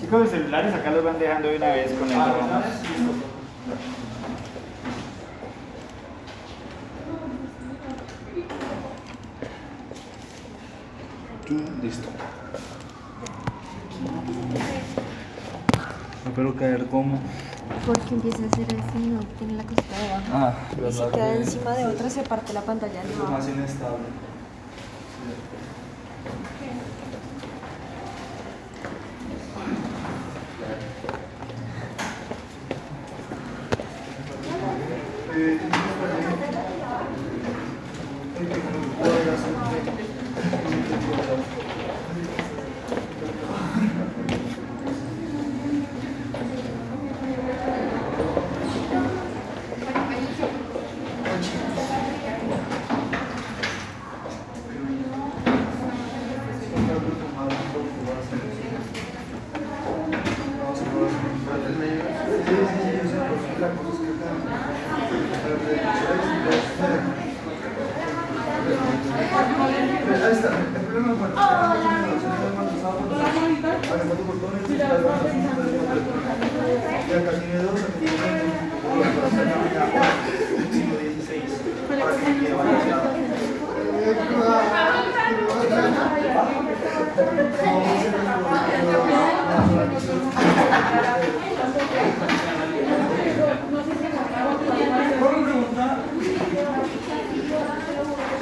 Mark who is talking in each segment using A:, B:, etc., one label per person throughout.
A: Chicos, los celulares acá los van dejando de una vez con el.
B: Listo. No quiero caer como.
C: Porque empieza a hacer así, no tiene la cosita de abajo.
B: Ah,
C: y si queda encima de otra, se parte la pantalla.
B: Es
C: No.
B: más inestable.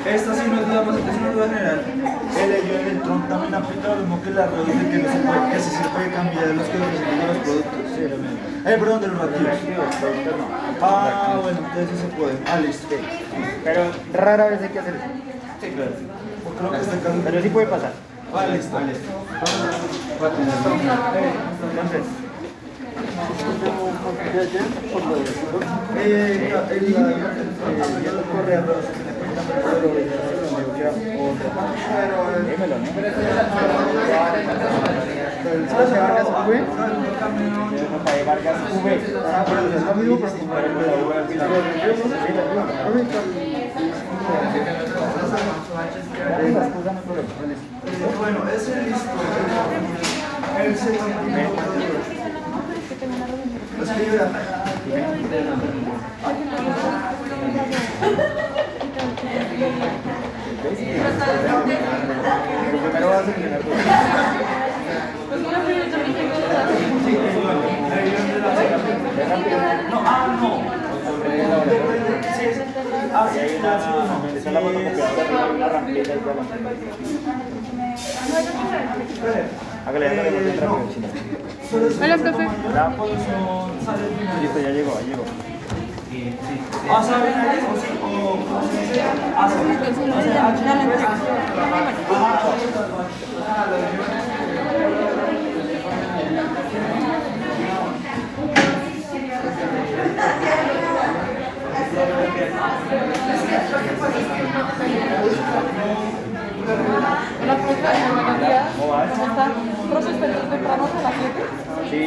B: Esta sí no es duda más, es una duda general. El ello en el tron también aplica lo mismo que la red de que no se puede, que sí se puede cambiar los coeficientes de los productos. Sí, lo mismo. Eh, perdón, de los reactivos. Ah, bueno, entonces sí se puede. Ah, listo.
A: Pero rara vez hay que hacer eso.
B: Sí, claro.
A: Pero sí puede pasar.
B: Ah, listo, listo.
A: Entonces,
B: Eh, el, el, el correo
A: dímelo, ¿no? José Vargas V. José Vargas V.
B: Ah, pero es lo mismo, pero con la V al final.
A: Esa excusa no hay problema.
B: Bueno, ese listo. El segundo. Es que yo era-
A: Pero primero vas a eliminar todo.
B: No, ah, no. Sí, ah, sí, sí,
A: está la fotocopiadora, una rampita y. Hágale, hágale, ya llegó, ya llegó.
B: Ah, ¿saben ahí? ¿O sí? Sí.
D: Hola. Buenos días.
A: ¿Cómo
D: está? Profe, ¿usted entramos a las 7?
A: Sí.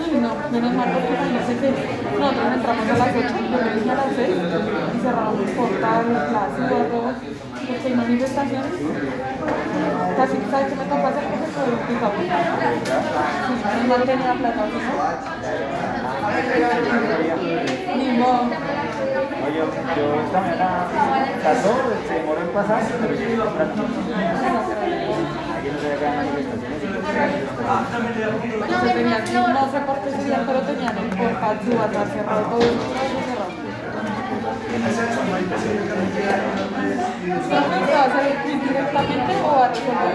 D: Uy, no, menos mal porque no sé qué. Nosotros entramos a las 8, yo a las 6 y cerramos los portales, las gorros, porque hay manifestaciones. Casi, ¿sabes qué me tocó hacer? Porque fue un pick-up. Sí, no tenía plata, ¿sí? Ni modo.
A: Oye, yo esta mañana pasó, se demoró en pasar, pero. Aquí no se ve gran manifestaciones.
D: Se tenía, no sé por qué sería, pero tenían el portal, su cerrado, todo eso cerrado. ¿Se va a hacer el quiz directamente o va a resolver?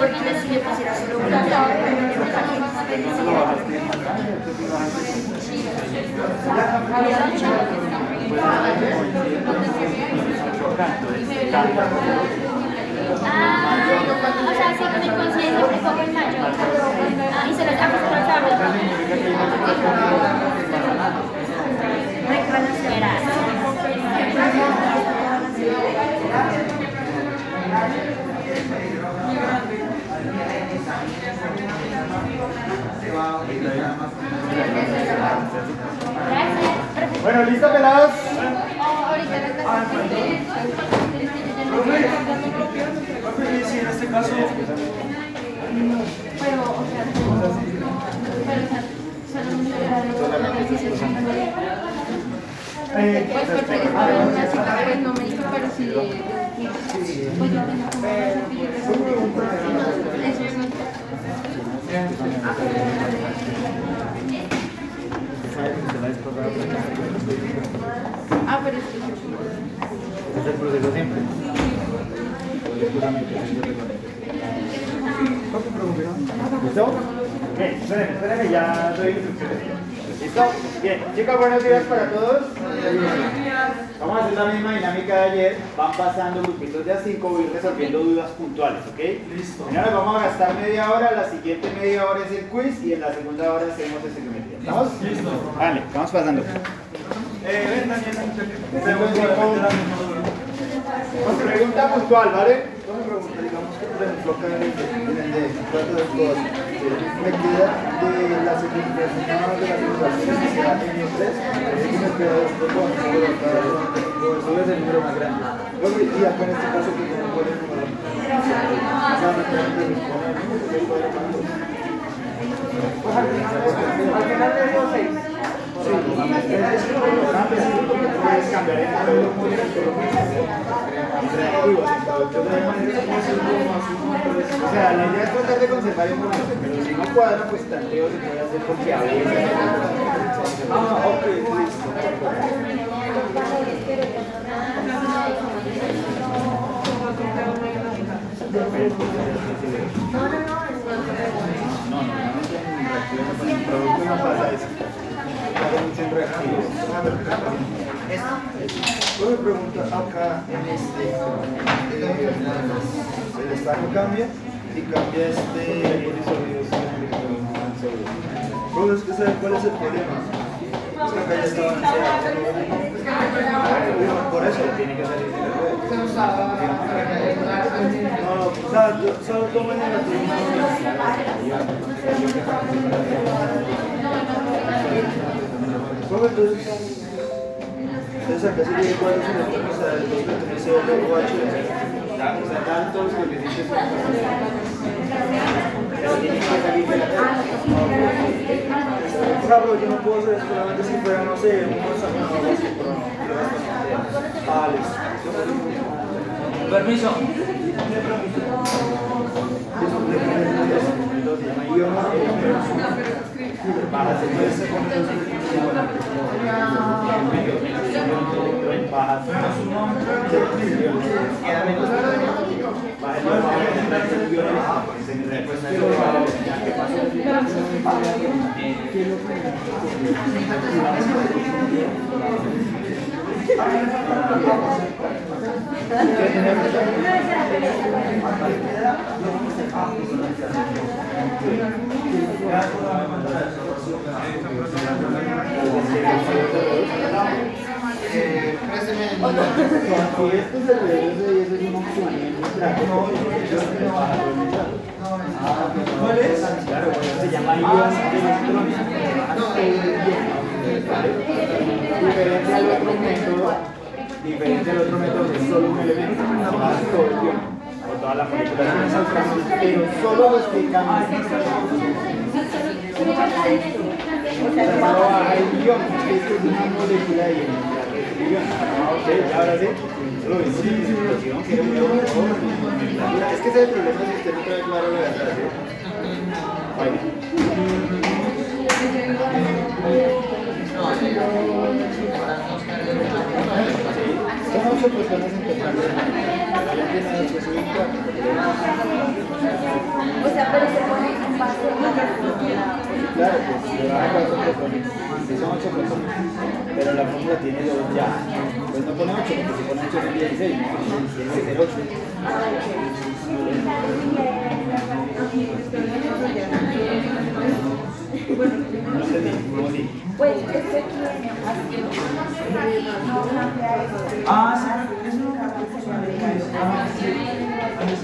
C: porque le sirve
A: lo bajaste en pantalla, ¿tú sí lo bajaste?
C: Ah, o sea, sí. Ah, se hago.
A: Bueno, ¿listo, pelados?
B: Profe,
C: Pero, solamente
A: Eh,
C: Pues porque para una cita pues no me dijo, pero sí, pues yo tengo como eso es Ah, pero es que
A: Es el proceso siempre. ¿Listo? Bien, espérenme, espérenme, ya doy instrucciones. ¿Listo? Bien, chicos, buenos días para todos. Vamos a hacer la misma dinámica de ayer. Van pasando grupitos de a 5, voy resolviendo dudas puntuales, ¿ok? Listo. Ahora vamos a gastar media hora, la siguiente media hora es el quiz y en la segunda hora hacemos el geometría. ¿Estamos? Listo. Vale, vamos pasando.
B: eh, ven Daniel,
A: Pregunta puntual, ¿vale?
B: Que en en el de trato de cosas, me de la segunda de la simulación que será N3, y me queda dos botones, pero solo es el número más grande. Luego, acá en este caso que no número.
A: Pues o sea, la idea es tratar de conservar información, pero si no cuadra, pues tanteo se puede hacer porque a veces.
B: Ah, ok, listo.
A: No, con el producto no pasa eso.
B: Me pregunto acá en este, el estadio cambia y cambia este. Bro, es que ¿sabe cuál es el problema? Es que acá ya está avanzado. Por eso.
A: Tiene que salir la.
B: No, o sea, yo solo tomo en Bro, entonces. Entonces acá sería igual es una cosa de 213 o H.
A: Ya, o sea, dan todos los coeficientes. Pero tiene que salir de
B: bro, yo no puedo hacer solamente no sé, un examen o algo así, pero no. pero bastante. Ah, listo.
E: Permiso.
A: No, ¿Cuál es? Claro, se llama electrónico. Diferente al otro método, diferente al otro método que solo un elemento, toda la pero solo los que cambian. O sea, solo baja el ion, que esto es una molécula ahora sí. Es que ese es el problema si usted no trae claro lo de. Son ocho personas en total.
C: O sea, pero se pone
A: Claro, pues le van a cuatro protones. Si son ocho protones. Pero la fórmula tiene dos ya. Pues no pone ocho, porque si pone ocho son 16, ¿no? Tiene que ser ocho. No entendí, ¿cómo así?
C: Pues este aquí
B: Ah, sí, es una Ah, sí. Ah, sí. Es.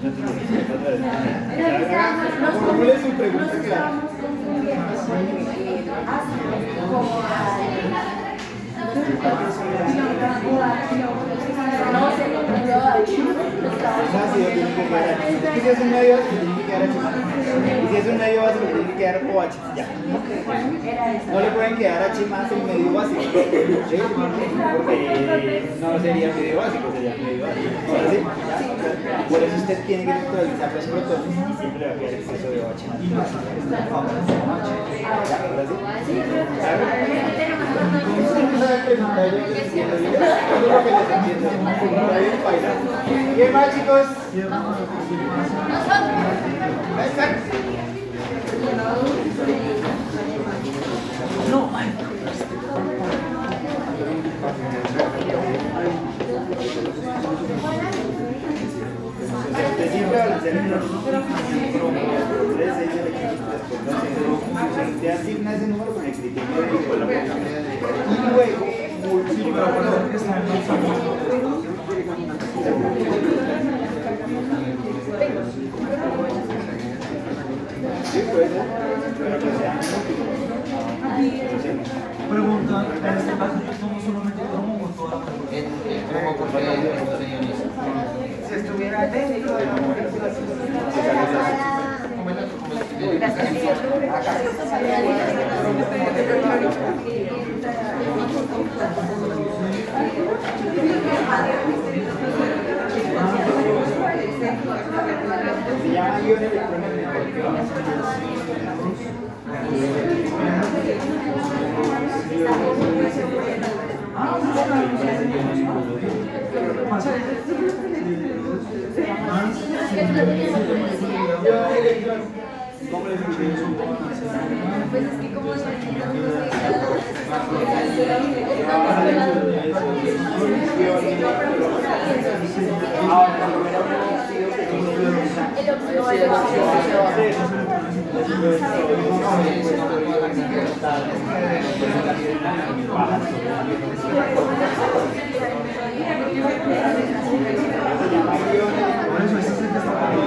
A: No entendí. Formule su pregunta clara. Esa sí tiene que quedar aquí. Que si es un medio básico, tiene que quedar aquí. Y si es un medio básico, tiene que quedar OH. Ya. No le pueden quedar H más el medio básico. ¿Sí? Porque no sería medio básico, sería medio básico. ¿Ahora sí? Por eso usted tiene que neutralizar los protones y siempre va a quedar exceso de OH. ¿Ya? ¿Ahora sí? Claro. ¿Qué más chicos? Siempre Usted asigna ese número con y luego
B: Pregunta, en este caso yo tomo solamente cromo o toda la
E: Si estuviera técnico de la
A: llama ion electromagnético. Ion electrón. ¿Cómo le escribimos?
C: Pues es
B: Por eso es el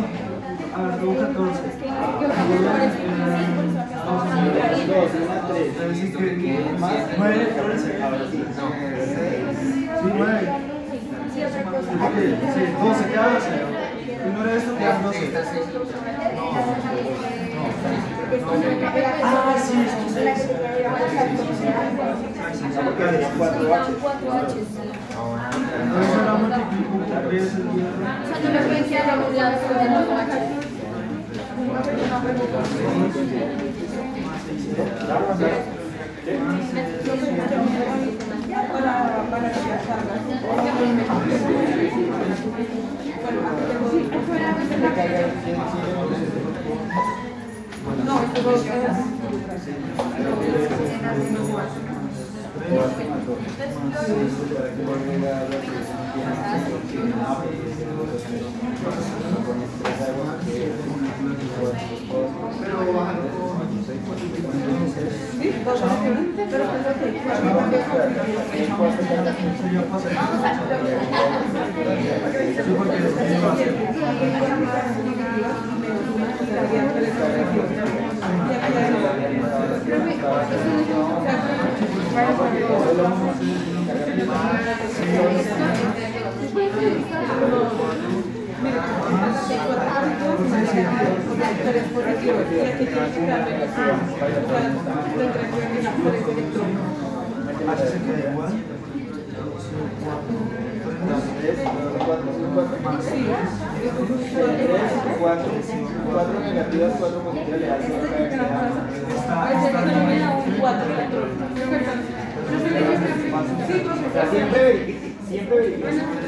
B: A ver, luego 14.
A: Dos, una, tres. Más.
B: Nueve, catorce.
A: Ahora sí.
B: Sí, nueve. Sí, 12 queda 12. Primero esto quedan 12. Ah, sí, son 6.
A: Porque sería cuatro Gracias.
B: cuatro negativas, cuatro positivas le hacen una negativa. Siempre verifica. Siempre verifica.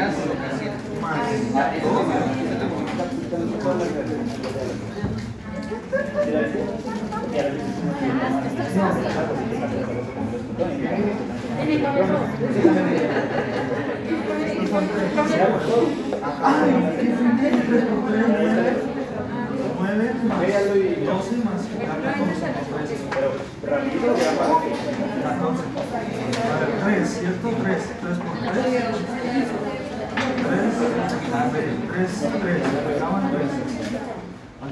B: semanas,
A: casi qué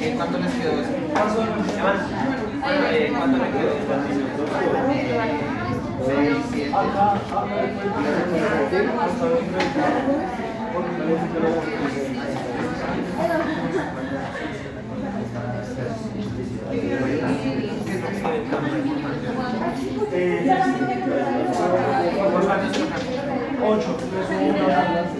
A: Eh,
F: cuánto les quedó eh, cuánto les quedó
A: eh, Ocho.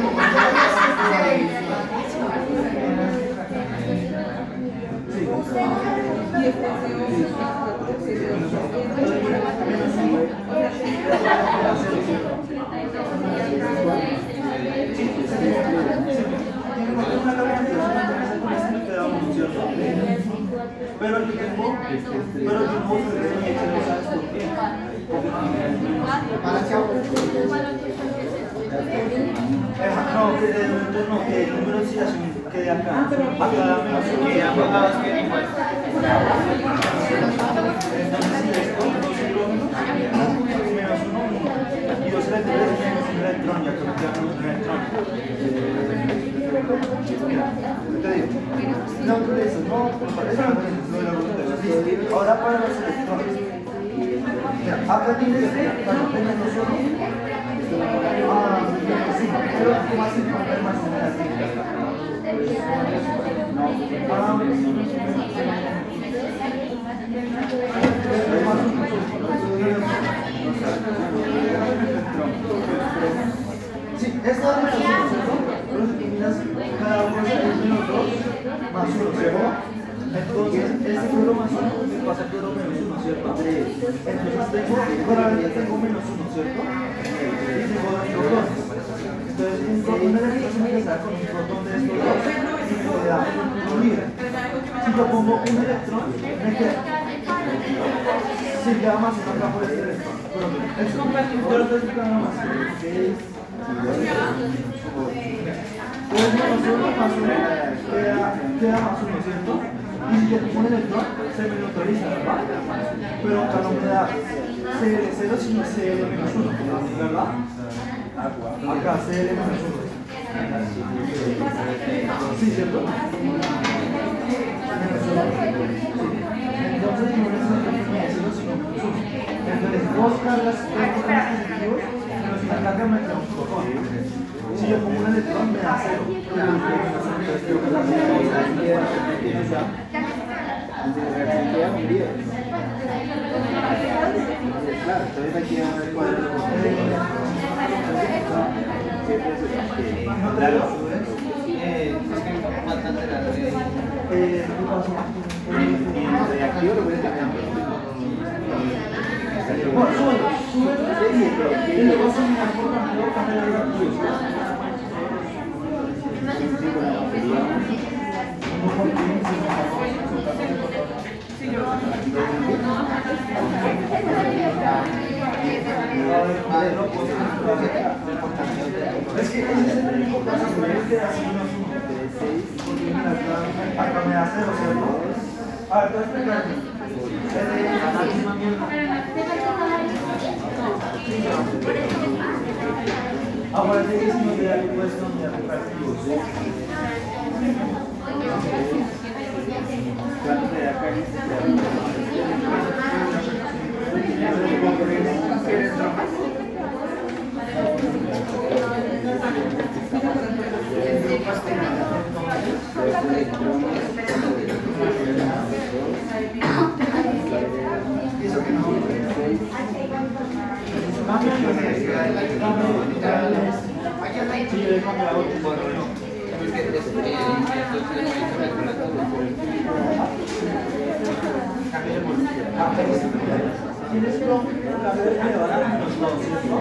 A: Pero el tiempo, pero al tiempo se que no sabes por qué.
B: No, que de números no, que de números sí asumí que de acá. Acá me
A: que ya pagabas que igual.
B: Entonces, esto no se uno, y dos electrones un electrón, ya un electrón. Te digo, no, tú dices, eso no Ahora para los electrones. Mira, acá tienes, cuando tengas dos uno, ah, sí, pero más importante, más negativo. Sí, esta es la miras, cada uno 2 más 1, ¿cierto? Entonces, este número más 1 me pasa por menos 1, ¿cierto? Entonces tengo, probablemente tengo menos 1, ¿cierto? Y tengo dos. Entonces, un protón de electrón se me con un protón de estos dos y me un libre. Si yo pongo un electrón, me queda. Si queda más uno acá por este electrón. Es te explico nada más. Menos uno más uno queda, queda más uno, ¿cierto? Y si yo pongo un electrón, se me neutraliza, ¿verdad? Pero acá no me da CL0 sino CL menos 1, ¿verdad? Acá CL menos 1. Sí, ¿cierto? Entonces no es un sino menos 1. Entonces dos cargas positivos menos una carga me da un protón. Si yo pongo un electrón me da 0.
A: Claro, entonces
G: es
A: reactivo lo cambiar.
B: Es que ese es el único caso que así no mira, acá, me da cero, ¿cierto? A ver, tú explícame. Ahora te dice no te da puesto ni a reactivos.
A: ¿Cuánto te da acá?
B: Eso que no. Cambia el Sí, yo he cambiado otro. Tienes que cambiar el elevar a menos 2, ¿cierto?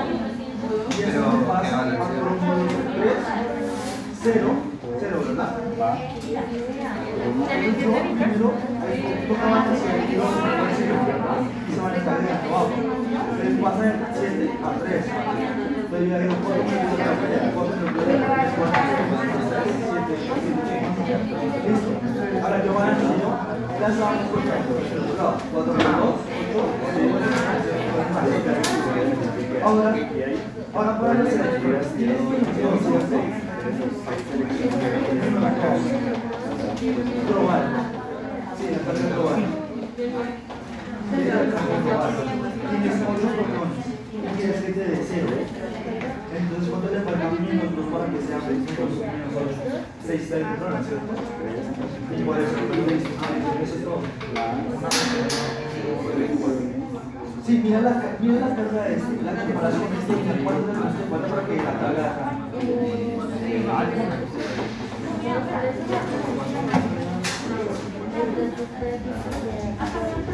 B: Y eso me pasa a cromo 3, 0, 0, ¿verdad? Tiro y se van a de abajo. Entonces pasa de 7 a 3. Entonces ya digo 4 minutos de la pelea, 4 minutos de la pelea, 4 minutos de la pelea, 7, 8, Listo. Ahora yo balancio, las vamos por 4 más 2, 8, Ahora, ahora para los electrones, tienes 22, ¿cierto? Global. Sí, la global. Tienes 8 protones. Y quieres que dé 0. Entonces, ¿cuánto le faltan 2 para que sea 6 menos 8? 6 electrones, ¿cierto? La comparación es que la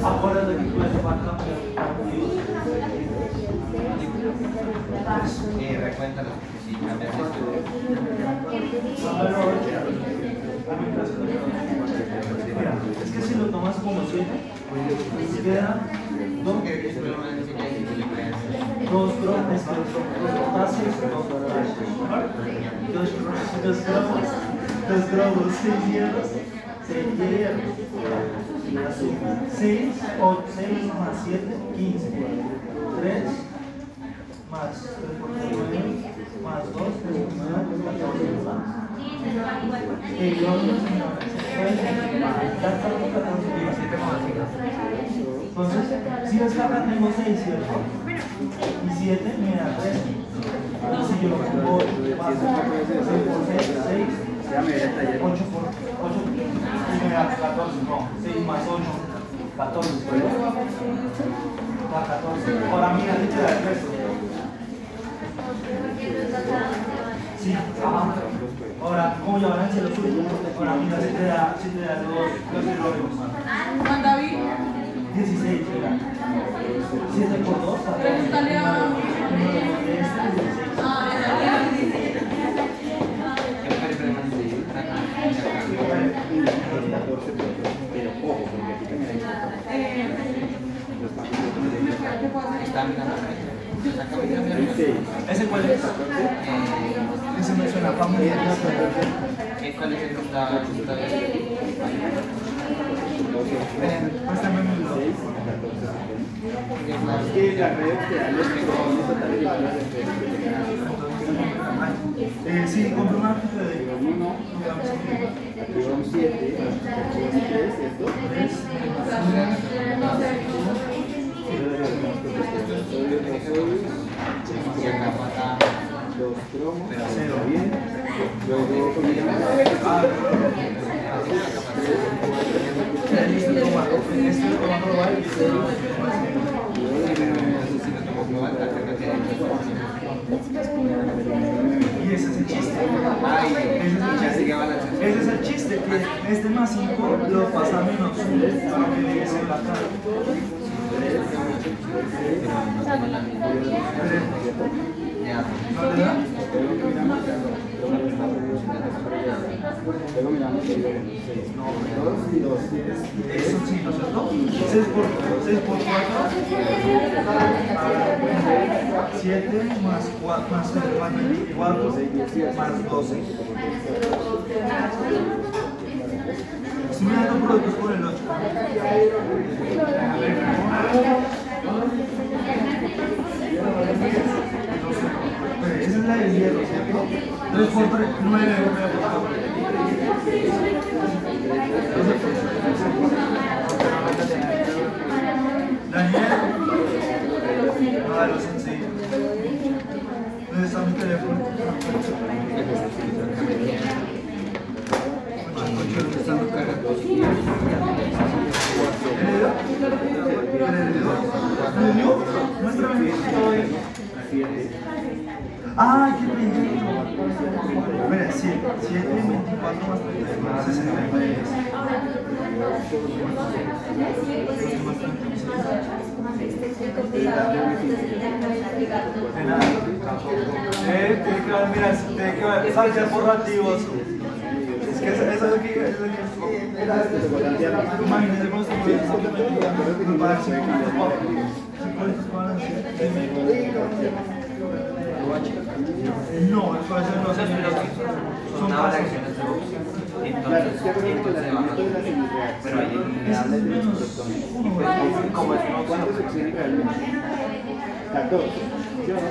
B: Acuérdate que
G: tú eres parte
B: que. Es que si lo tomas como 7, pues queda dos cromos, dos cromos, seis hierros, seis hierros. Seis, ocho, seis más siete, quince. Tres más tres por nueve, más dos, nueve, catorce, más. El otro, señores, entonces, si que acá tengo 6, ¿cierto? Y 7 me da 3. Si yo lo pongo más 6 por 6, 6, 8 por 8, y me da 14, no, 6 más 8, 14. Da 14. Ahora mira, ¿qué te da el resto? Sí, ajá. Ahora, ¿cómo llevan el cielo suyo? Ahora, mira, se te da, se te da los, los errores.
D: Juan David,
B: 16, mira. 7 por 2,
D: pregúntale a... está mirando
B: ¿Ese cuál es? ese me suena familia.
G: ¿Cuál es el que está?
B: Eh, sí, de 1, que este más 5 lo pasa menos 1 para que llegue a ser la cara. ¿No le cierto? 6 por, 6 por 4. 7 más 4 más 24 más 12. Estoy mirando productos por el 8. Esa es la de hierro, ¿cierto? 3 por 3, 9. Daniel. No, de los sencillos. ¿Dónde está mi teléfono? ¿Dónde está tu cara? ¿El dedo? Muéstrame. ¡Ay, qué pendejo! Mira, 7, 7, 24 más 39, 63. De nada. Eh, tiene que ver, mira, tiene que. Es que eso, es que... Es por... Cinco para No, el corazón no Son pasos.
A: Claro, es que acuérdense que el rendimiento de la semireal, pero ahí habla de los electrones. Como es ¿cuántos se oxidan realmente? 14. ¿Sí o no?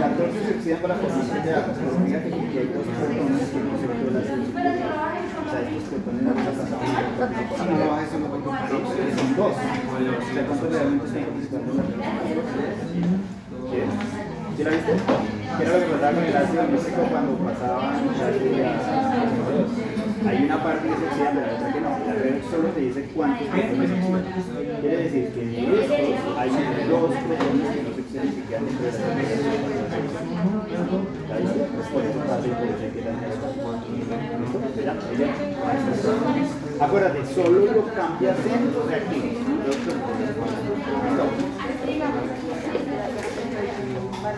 A: 14 se oxidan para formación de. Pero que hay dos protones que no se O sea, estos protones no se pasan. Si no son dos. O sea, ¿cuántos realmente están participando en la reacción? ¿Qué? ¿Sí la viste? ¿Qué era lo que pasaba con el ácido nítrico cuando pasaban hay una parte que se oxida, pero la otra que no. La red solo te dice cuántos protones se oxidan. Quiere decir que de estos hay dos protones que no se oxidan y que quedan dentro de la red. ¿La viste? Pues por eso pasa y por eso hay que dañar ¿Listo? Acuérdate, solo lo cambias en
B: no,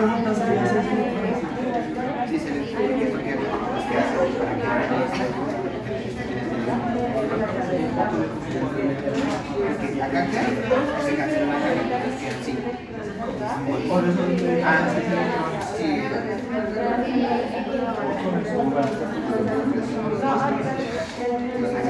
A: no, que hacen
B: para que hacer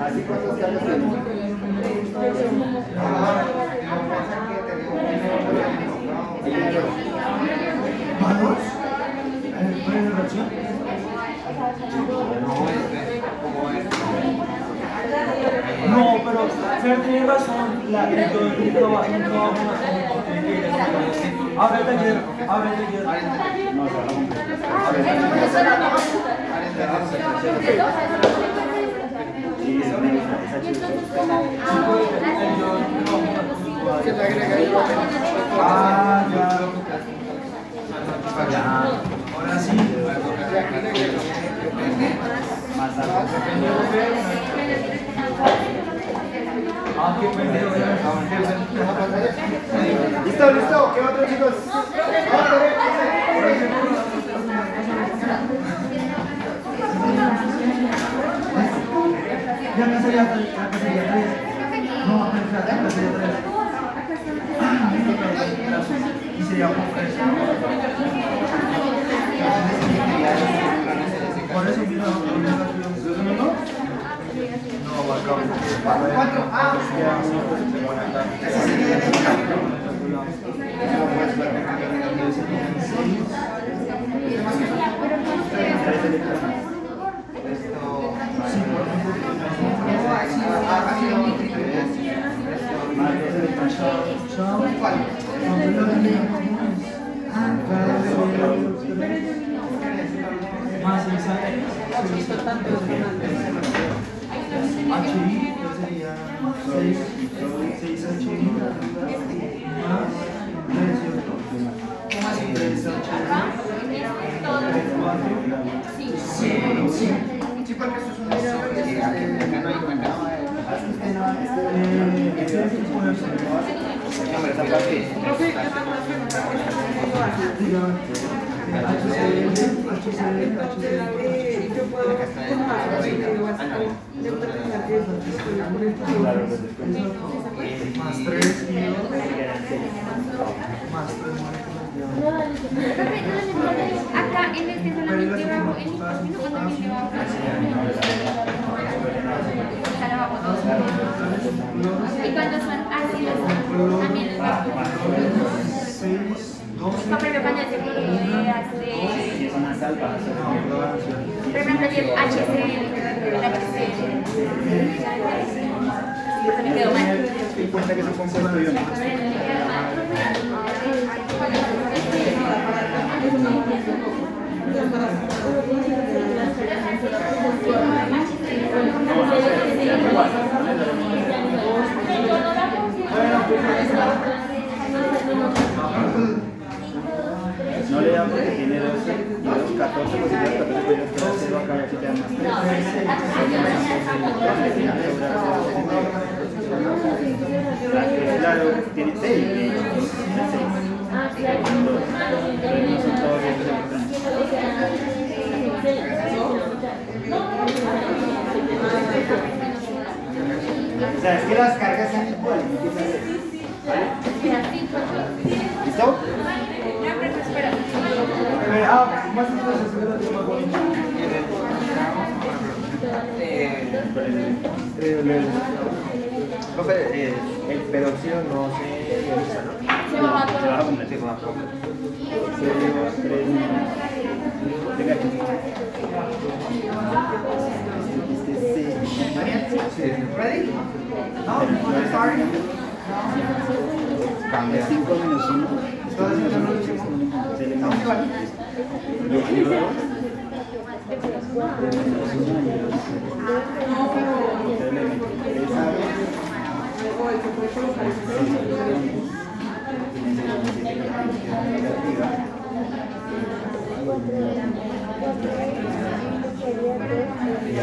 A: Así
B: cuando se habla de ¿Vamos? No, pero Fer tiene razón, la, el, el un trabajo Abre el taller, abre el
A: y entonces agrega.
B: Ah, ya. Ahora sí.
A: Más ¿Listo, listo? ¿Qué otro, chicos?
B: sería hasta. No, acá tres. Y sería. Por eso No, acá. Cuatro. Ah.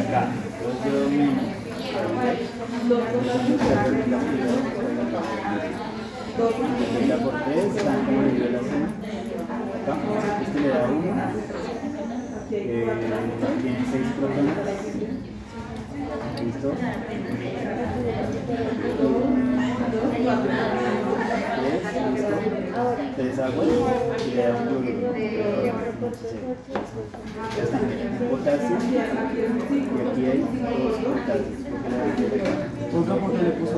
E: Así.
C: Acá, este le
A: da.
B: Eh,
A: tiene seis. Listo. Tres, listo. Tres aguas y le da un Y aquí hay dos potasios. ¿Por qué le da
B: ¿Por qué le puso?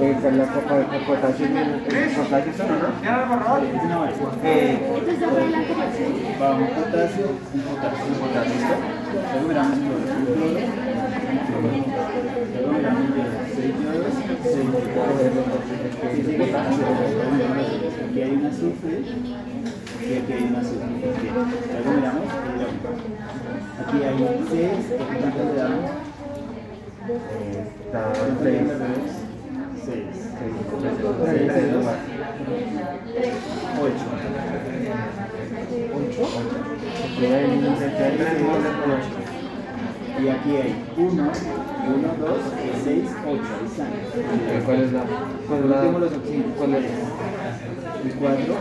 F: Eh, la copa de potasio, potasio son, ¿no?
A: No, es.
F: Eh,
A: Va un potasio, potasio, potasio. Luego miramos Aquí hay un azufre y aquí hay un azufre. Miramos. Aquí hay seis, ¿por cuánto le damos?
F: está
A: ¿Cuánto le
F: tres?
A: Seis.
F: seis,
A: dos.
F: más.
A: Ocho.
F: El
A: Y aquí hay 1, 1, 2, 6, 8. Ahí están.
F: ¿Cuál es la? ¿Cuál es la? ¿Cuál es?
A: Y 4,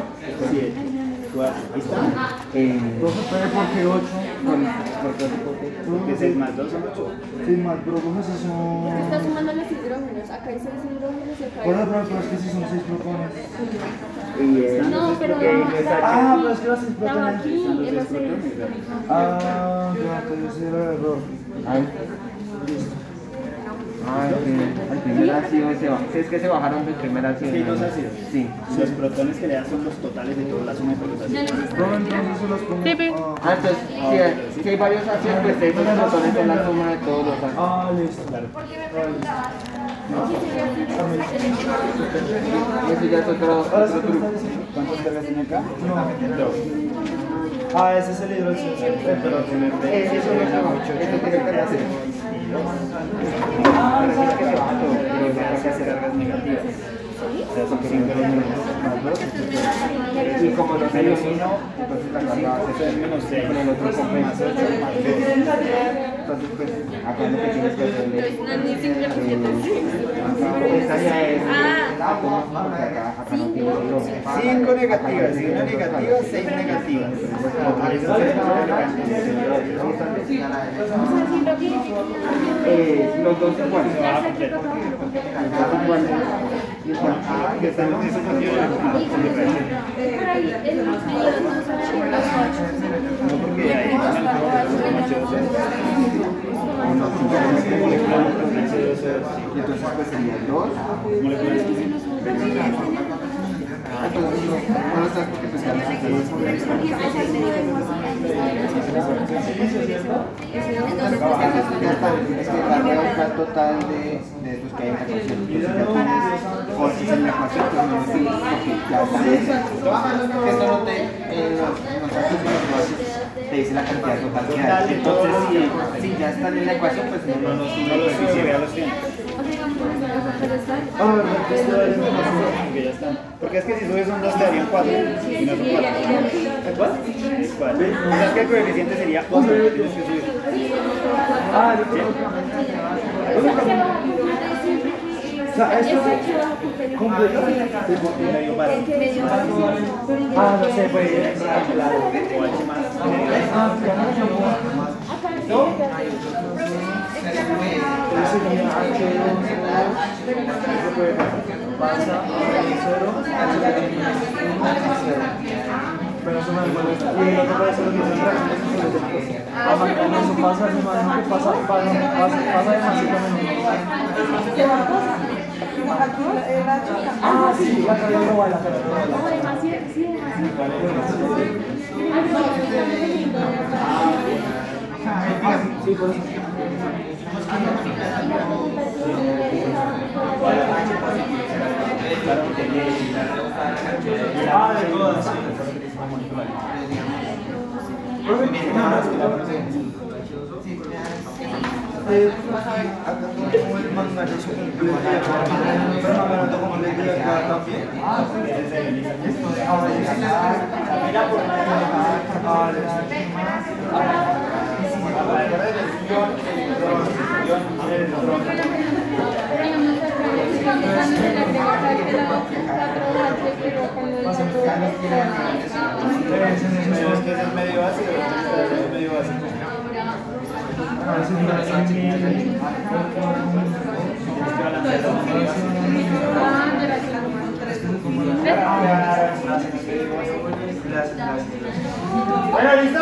A: 7, 4. Ahí están.
F: Eh,
B: Profe, pero ¿por qué 8?
F: ¿cuál? ¿Por qué? ¿Por qué?
A: Porque 6 más 2 son 8.
B: Sí, más, pero profe, si son...
C: Está sumando los hidrógenos. Acá hay seis hidrógenos y acá
B: Por
C: hay...
B: profe, pero es que si son 6 protones.
F: Y eh,
C: No, pero
F: ahí está
B: Ah,
F: aquí.
B: pero es que los 6
C: Estaba
B: protones.
C: aquí,
A: Están los
C: en
A: 6
C: los seis.
A: protones.
B: Ah, ya, entonces era el error.
F: Ay. Ah, sí. El primer ácido se ba- sí, es que se bajaron del primer ácido.
A: Hay dos ácidos.
F: Sí.
A: Los protones que le dan son los totales de toda la suma de protones.
B: Profe, entonces se los pongo...
D: Sí, sí.
B: ah,
F: Ah, entonces, si hay, si hay varios ácidos, pues estos protones son la suma de todos los ácidos.
B: Ah, listo.
A: Claro.
F: Eso ya es otro,
B: sí, ¿qué
F: truco.
B: está diciendo?
A: ¿Cuántas cargas tiene acá?
B: No. Ah, ese es el hidróxido.
A: Pero tiene
F: Ese es suma, eso tiene que hacer.
A: Ah, Pero es que se baja todo. Pero se hace hacer cargas negativas. O sea, son 5 más 2.
F: Y como los
A: Menos 1,
F: entonces la carga
A: es
F: hace
A: menos 6.
F: con el otro
A: Más
F: compensa.
A: 8 más 2.
F: Entonces, pues, acá lo que tienes que hacerle esta ya es átomos, porque acá, acá no tiene solo
A: 5 negativas, y una negativa, 6 negativas.
F: Eh, los dos iguales.
A: Completo.
F: Los iguales. Igual.
A: Que están en esa posición. Sí, me parece.
C: Por ahí, el medio no son los ocho.
A: No, porque ahí en el juego son H2O. Moleculares con H2O.
F: Y entonces pues serían dos. Pues que el total de, de estos que hay en la ya Porque en la pues no ya está. Esto no te, los, los los te dice la cantidad total que hay. Entonces, si, ya están en la ecuación, pues no, no, no,
A: No
B: Ah, ¿verdad que esto es
A: Porque ya están. Porque es que si subes un 2 te darían 4. Y no son 4. ¿Es 4? Es 4. O sea, es que el coeficiente sería 1. Tienes que subir.
B: Ah, yo creo O sea, esto completo.
A: Y medio para.
B: Ah, no sé, pues.
A: O H más.
B: Ah, sería H2 pasa 0, pero bueno. Y pasa, me. Ah, sí.
C: Sí,
B: por eso. Ah, de
A: Bueno, ¿listo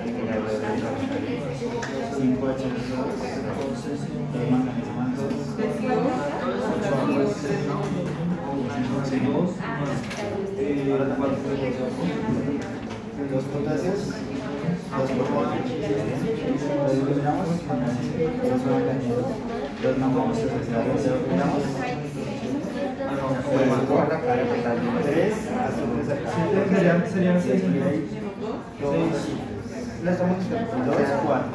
A: Dos potasios, dos Dos,
F: La estamos
A: dos, cuatro.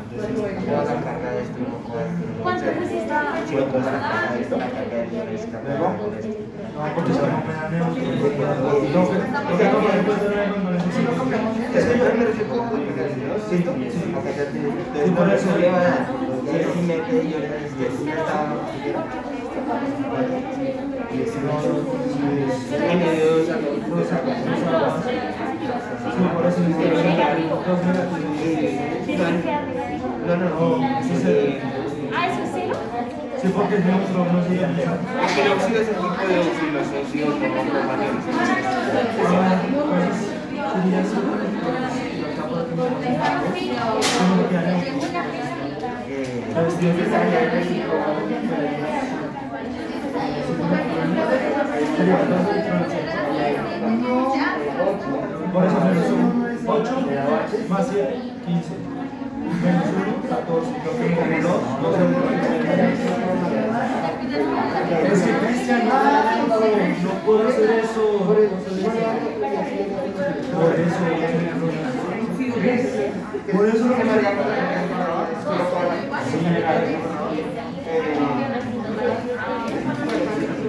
C: ¿Cuánto pusiste?
A: Cuatro es la carga de esto. Luego,
B: No, porque me.
F: Es que yo me refiero
B: sí. Por eso.
F: Yo le dije, estaba. Y me dio esa
B: Sí, por eso digo, dos negativos.
F: No, no, no.
B: Sí, sí.
C: Ah, ¿eso es cero?
B: Sí, porque es neutro, no se llama.
F: El óxido es el tipo de óxido, los óxidos.
B: Ah, pues, sería eso. ¿Cómo electrones. Por eso menos 8 más 7, 15. Menos 1, 14. Lo que me 2, 2 Es que Cristian, no, no puedo hacer eso. Por eso. Por eso que me 2.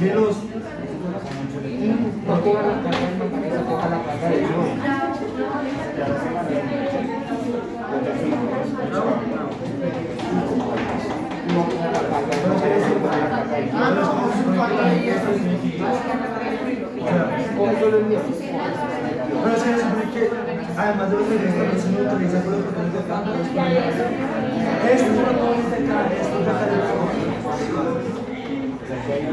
B: Menos. Es que se supone que, además de los no utiliza por de acá, estos de acá de la
C: Este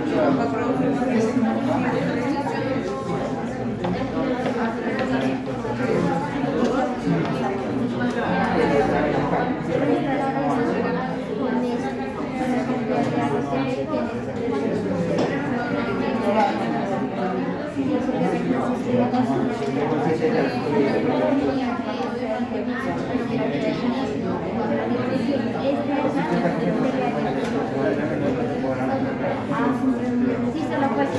C: Pues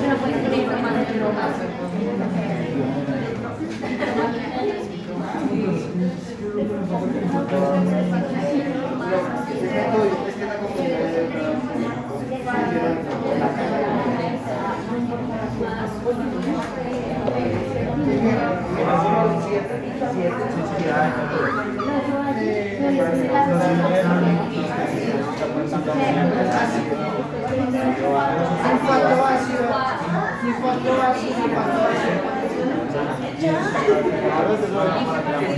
C: que no puedes poner más de más.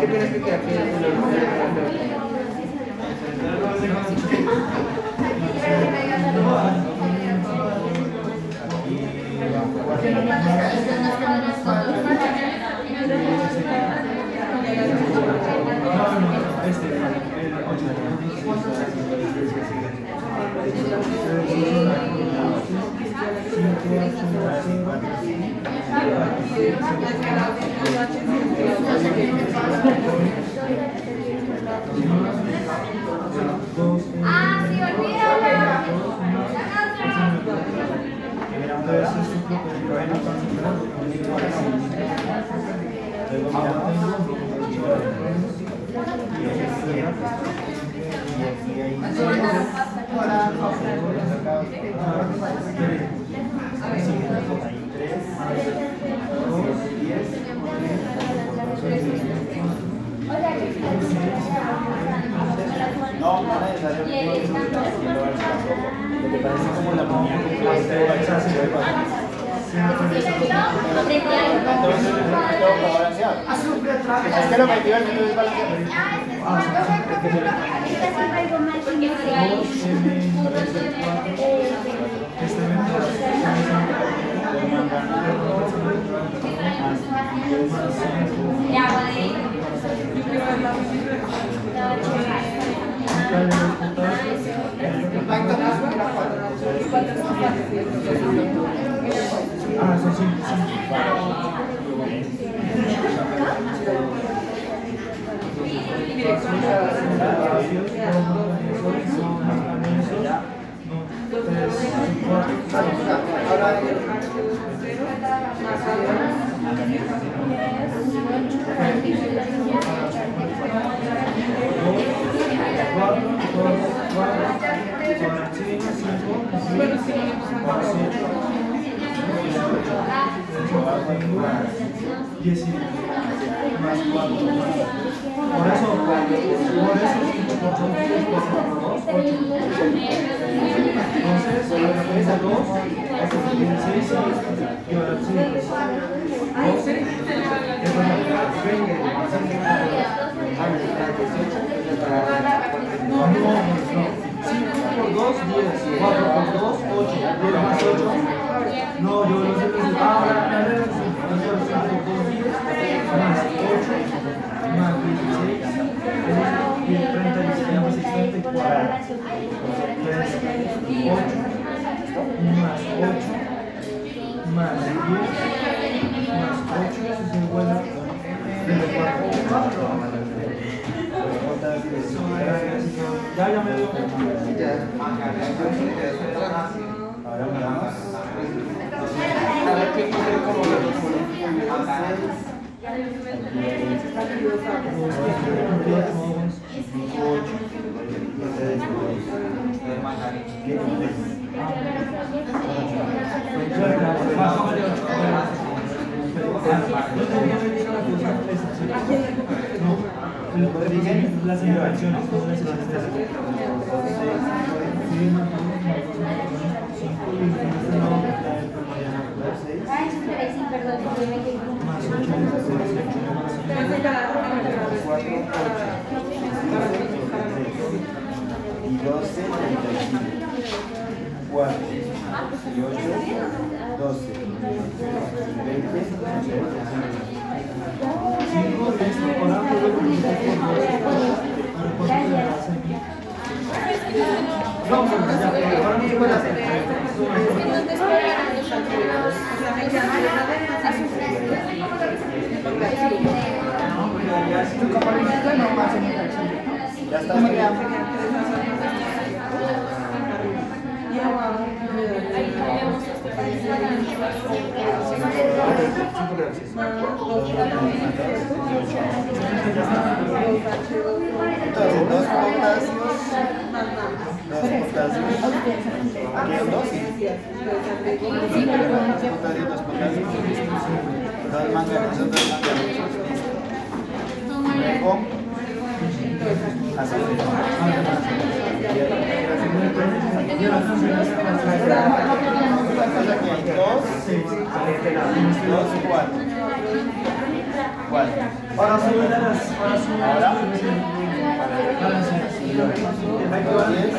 F: ¿Qué tienes que quedar?
C: Ah, sí,
A: no es necesario. Lo que parece como la momia que Entonces, todo para balancear. Es que lo metió en el desbalanceado.
B: Ah, sí, sí, sí. Por eso, por eso Entonces, la a 2, hasta 6, y ahora 5. 12, es la mitad, 20, 5 por 2, 10, 4 por 2, 8, 10 más 8, 9. 8, más 10, más 8, eso es igual a 24. Ya, ya me dio.
A: Ahora miramos.
F: A ver qué quiere como
B: Las intervenciones,
C: Quedé con-
A: Y 12, 35. 4 y 8, 12. 20,
C: Gracias.
A: Ya está.
F: Entonces, dos. Dos dos. Dos dos. Entonces aquí hay dos, dos, cuatro. Cuatro.
B: Ahora sube las. Ahora. Hay que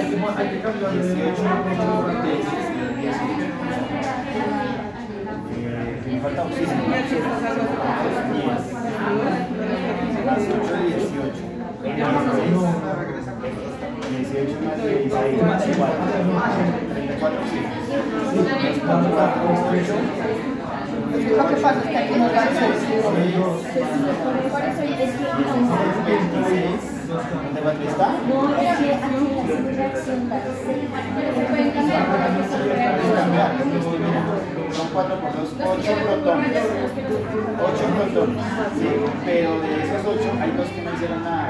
B: que- que cambiar de
A: 18, 18. Me falta oxígeno. 10. Más 8, 18. 18 más 16 más 4. 34
H: Lo que pasa es que aquí no dan solución.
A: 26. ¿Dónde va está?
I: No, es que aquí la reacción da Pueden cambiar para que se vea.
A: Son 4 por 2, 8 protones. 8 protones. Sí, pero de esos 8 hay dos que no hicieron nada.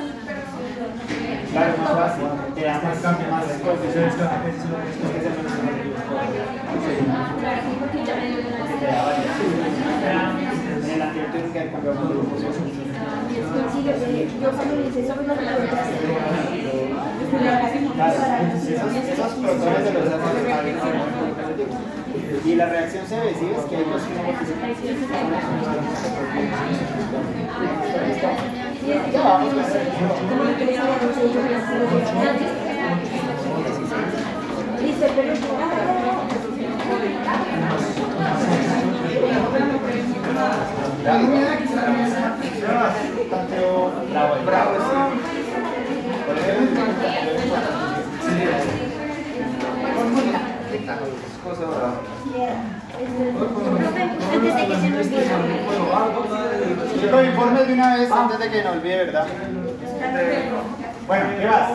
A: Claro, más fácil. Te da más más esos, esos protones de los y la reacción se ve, ¿sí ves que Tanto bravo.
F: Cosa brava.
I: antes de que se nos diga.
A: Yo lo informes de una vez antes de que no olvide, ¿verdad? Bueno, ¿qué vas?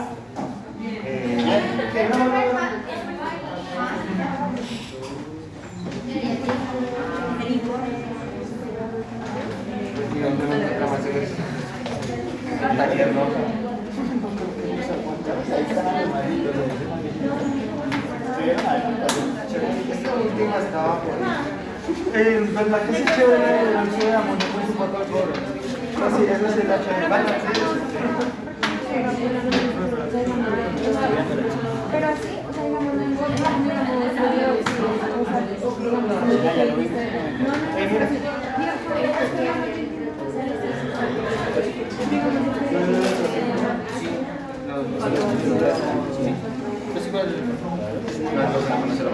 A: Eh,
F: ¿Y dónde me encuentra más ejercicio? Taller rojo. Esta última estaba
B: ¿Verdad que chévere el anuncio de amonio con su pata al coro? Así, ese es el H. Vale,
I: Pero así, o sea, digamos, no encontramos
A: Ya, ya lo viste. Eh, mira.
F: Pues igual. Las dos la conocer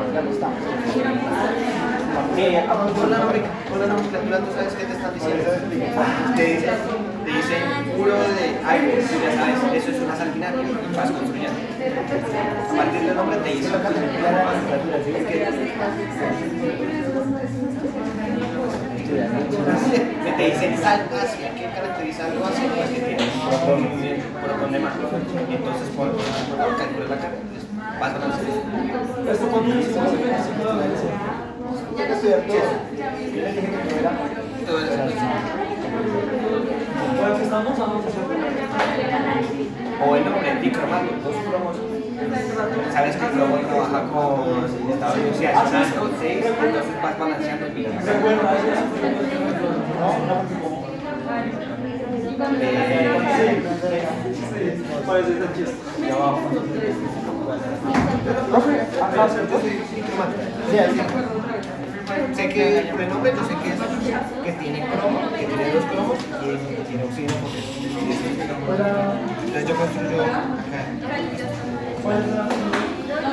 A: Eh,
F: Con la nomenclatura, con la nomenclatura, ¿tú sabes qué te están diciendo? Te dicen, te dicen puro de aire, tú ya sabes, eso es una salpinaria, y vas construyendo. A partir nombre te dicen lo que te dicen sal ácida, ¿qué caracteriza algo así? Pues que tiene un. Entonces, por por calcular la carga, pues,
B: ¿Esto
A: era.
F: todo eso.
B: Bueno, que estamos vamos a hacer.
F: O el nombre, dicromato, dos cromos. Sabes que el cromo trabaja con estados con 6, entonces vas balanceando el
B: es.
F: Eh, sé que el prenombre, yo sé que es que tiene cromo, que tiene dos cromos y que tiene oxígeno porque entonces yo construyo acá.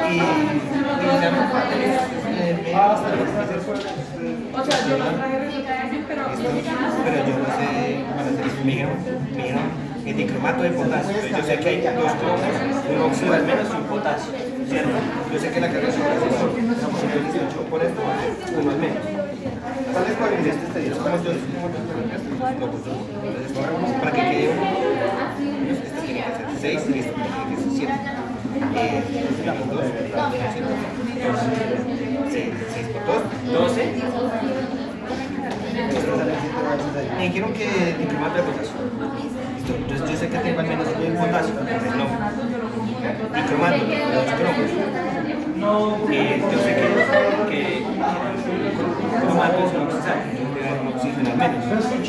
F: Y, y ya me falta el medio hasta el
J: Pero...
F: yo no sé, bueno, me dijeron el dicromato de potasio. Yo sé que hay dos cromos, un óxido menos un potasio. Yo sé que la carga es estamos en 18 por esto, uno al menos. ¿Cuál es cuál es este estadio? Como yo, para que quede uno, este tiene que ser 6 y este tiene que ser 7. Eh, digamos 2, 6 por 2, 12. Me dijeron que dicromato de potasio. Listo, entonces yo sé que tengo al menos un potasio, no. Dicromato, dos cromos. Eh, yo sé que, que cromato es un oxidante, oxígeno al. Yo sé que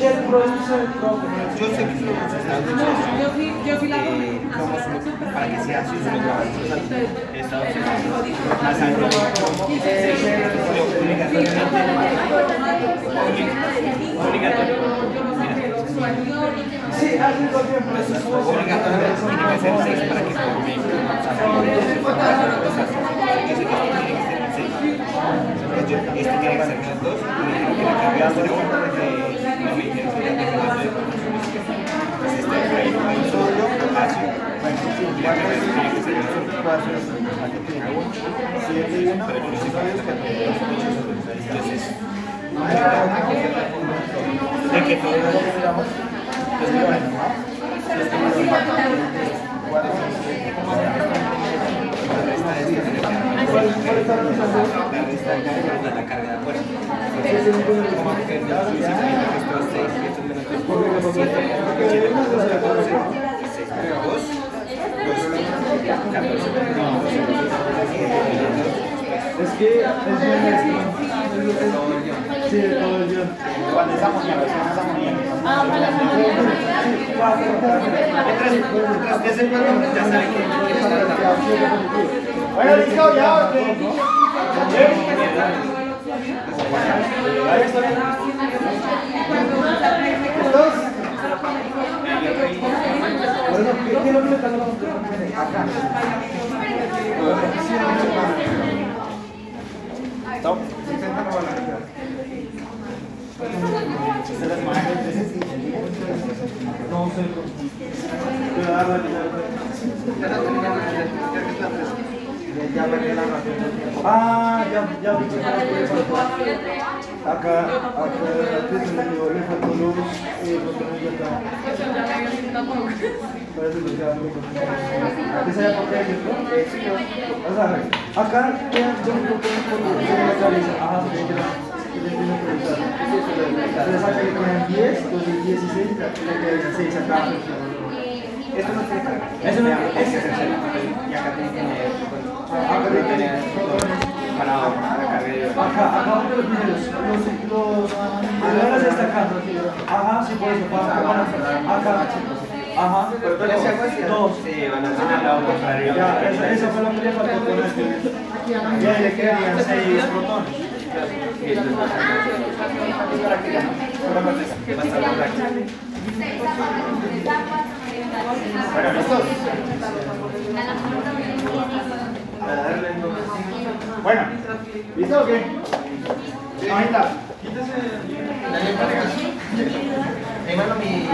F: es un oxidante,
J: Yo la
F: eh, cromos uno- para que sea más alto. Obligatorio, tiene que ser 6 para que forme. Yo sé que este tiene que ser 6. Este tiene que ser menos 2 y me dijeron que la carga va a ser 1 porque no me que de Pues este y la carga tiene que ser menos 1. Pero yo no sé cuál es la cantidad de Entonces, de que que de que de es que es 6 y esto es menos 2, 7, 7 menos 2, 14, 6 menos 2, 2, 14, no, 12,
B: Es que es bien esto. Sí, todo el guion.
A: Cuando es amoníaco, es
F: Mientras, encuentra, ya sabe que.
A: Bueno, listo, ya. Ahí está. ¿Listos?
B: Bueno, ¿qué lo que? Acá.
A: Stop.
B: Ah, ya, ya vi que Acá, acá, aquí se le dio, le faltó luz, eh, porque no ya está. Parece que ya no ¿Qué se llama por qué, cierto? O sea, acá quedan botones la le tiene que revisar. Entonces acá le quedan 10, entonces 16, le quedan 16 acá.
F: Esto no carga.
B: Eso no
F: Este es. Y acá tiene que tener
B: Acá le
F: para la
B: Acá, acá donde los videos, los, los, los, está acá. Ajá, sí, por eso, para, acá, ajá, dos.
F: Sí, van a hacer al lado contrario.
B: Ya, eso fue lo que le faltó este. Ya le quedarían seis
A: Bueno, ¿listo o qué? Ahí está.
F: Eh, bueno, mi...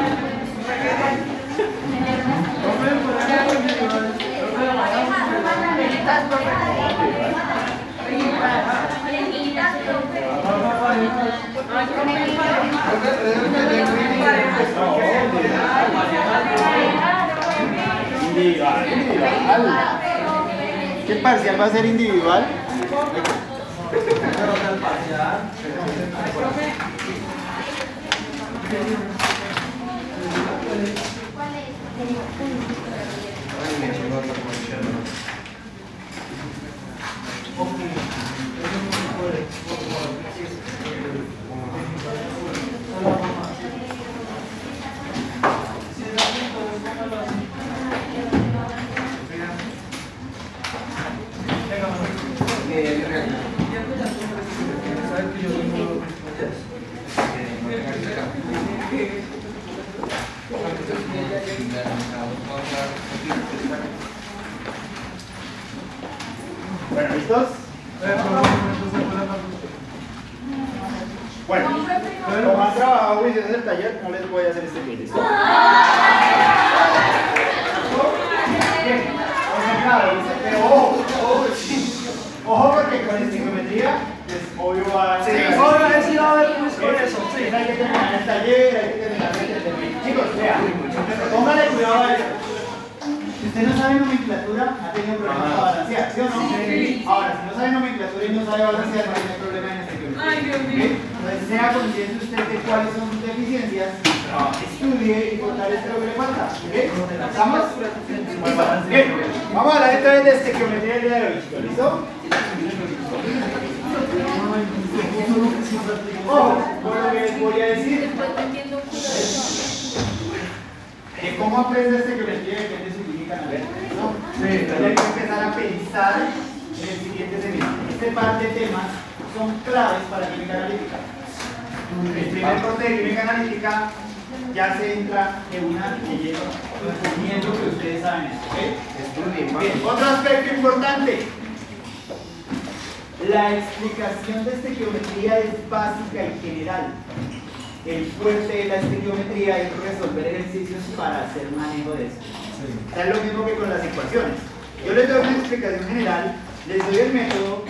A: Individual. ¿Qué parcial va a ser individual?
B: ¿Sabes ¿Listos? Bueno,
A: como han trabajado en el taller, no les voy a hacer este bien. No sabe balancear, no tiene problema en este tema.
D: Ay, Dios mío.
A: Entonces, sea consciente usted de cuáles son sus deficiencias, estudie y fortalezca lo que le falta. ¿Estamos? Bien, vamos a hablar entonces de estequiometría el día de hoy, ¿listo? Ojo, por lo que les voy a decir,
C: de
A: cómo aprende estequiometría depende de su analítica, ¿no?
G: Sí,
A: hay que empezar a pensar en el siguiente semestre. Este par de temas son claves para química analítica. El primer corte de química analítica ya se entra en una de lleno, asumiendo que ustedes saben esto, otro aspecto importante. La explicación de estequiometría es básica y general. El fuerte de la estequiometría es resolver ejercicios para hacer manejo de esto. O sea, es lo mismo que con las ecuaciones. Yo les doy una explicación general, les doy el método,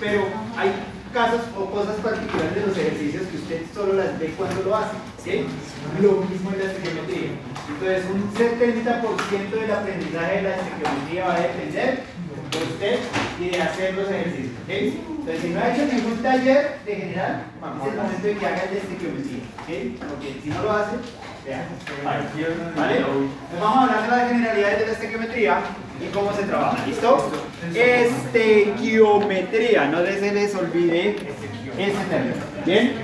A: pero hay casos o cosas particulares de los ejercicios que usted solo las ve cuando lo hace. ¿sí? Lo mismo en la estequiometría. Entonces, un 70% del aprendizaje de la estequiometría va a depender de usted y de hacer los ejercicios. ¿sí? Entonces, si no ha hecho ningún taller de general, es el momento de que haga el de estequiometría. Porque si no lo hace, vale. Vamos a hablar de las generalidades de la estequiometría y cómo se trabaja. ¿Listo? Estequiometría, no se les olvide ese término. ¿Bien?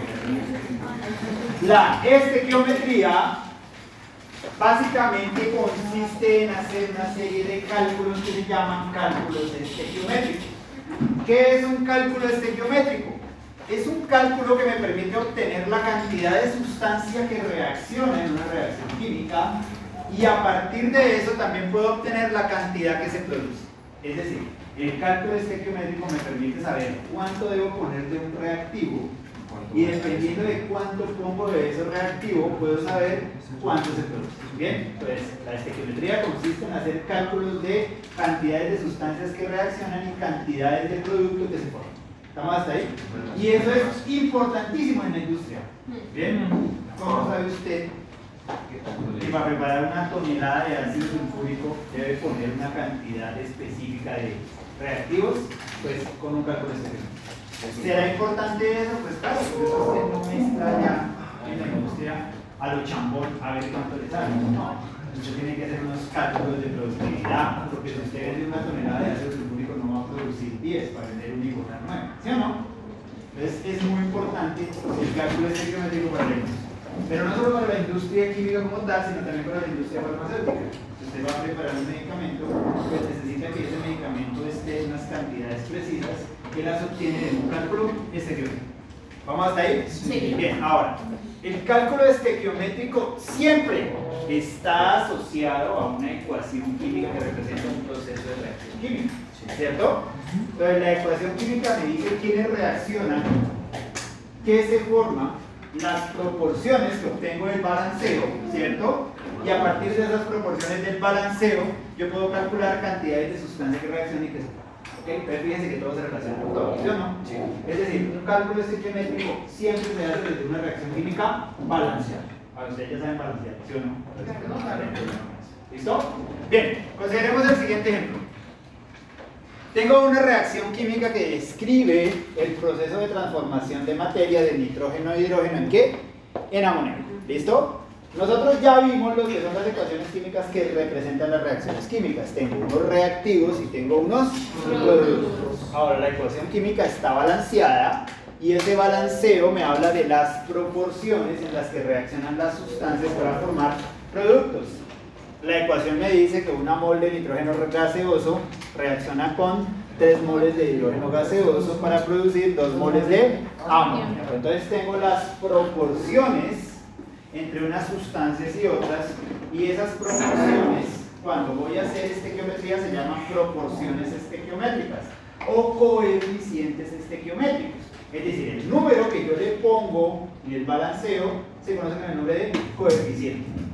A: La estequiometría básicamente consiste en hacer una serie de cálculos que se llaman cálculos estequiométricos. ¿Qué es un cálculo estequiométrico? Es un cálculo que me permite obtener la cantidad de sustancia que reacciona en una reacción química y a partir de eso también puedo obtener la cantidad que se produce. Es decir, el cálculo estequiométrico me permite saber cuánto debo poner de un reactivo y dependiendo de cuánto pongo de ese reactivo, puedo saber cuánto se produce. Bien, entonces la estequiometría consiste en hacer cálculos de cantidades de sustancias que reaccionan y cantidades de productos que se forman. ¿Estamos hasta ahí? Y eso es importantísimo en la industria. Bien, ¿cómo sabe usted que para preparar una tonelada de ácido sulfúrico debe poner una cantidad específica de reactivos? Pues con un cálculo estequiométrico. ¿Será importante eso? Pues claro, porque eso no mezcla ya en la industria a lo chambón a ver cuánto le sale. No, usted tiene que hacer unos cálculos de productividad, porque si usted vende una tonelada de ácido sulfúrico no va a producir 10 para vender ¿sí o no? Entonces es muy importante el cálculo estequiométrico para industria. Pero no solo para la industria química como tal, sino también para la industria farmacéutica. Si usted va a preparar un medicamento, pues necesita que ese medicamento esté en unas cantidades precisas que las obtiene de un cálculo estequiométrico. ¿Vamos hasta ahí?
C: Sí.
A: Bien, ahora, el cálculo estequiométrico siempre está asociado a una ecuación química que representa un proceso de reacción química, ¿cierto? Entonces, la ecuación química me dice quiénes reaccionan, qué se forma, las proporciones que obtengo del balanceo, ¿cierto? Y a partir de esas proporciones del balanceo, yo puedo calcular cantidades de sustancia que reaccionan y que se. Pero fíjense que todo se relaciona con todo, ¿sí o no? Es decir, un cálculo estequiométrico siempre se hace desde una reacción química balanceada. Ahora ustedes ya saben balancear, ¿sí o no? ¿Listo? Bien, consideremos el siguiente ejemplo. Tengo una reacción química que describe el proceso de transformación de materia de nitrógeno a hidrógeno en qué? En amoníaco. ¿Listo? Nosotros ya vimos lo que son las ecuaciones químicas que representan las reacciones químicas. Tengo unos reactivos y tengo unos productos. Ahora, la ecuación química está balanceada y ese balanceo me habla de las proporciones en las que reaccionan las sustancias para formar productos. La ecuación me dice que una mol de nitrógeno gaseoso reacciona con 3 moles de hidrógeno gaseoso para producir 2 moles de amoníaco. Entonces tengo las proporciones entre unas sustancias y otras y esas proporciones cuando voy a hacer estequiometría se llaman proporciones estequiométricas o coeficientes estequiométricos. Es decir, el número que yo le pongo en el balanceo se conoce con el nombre de coeficiente.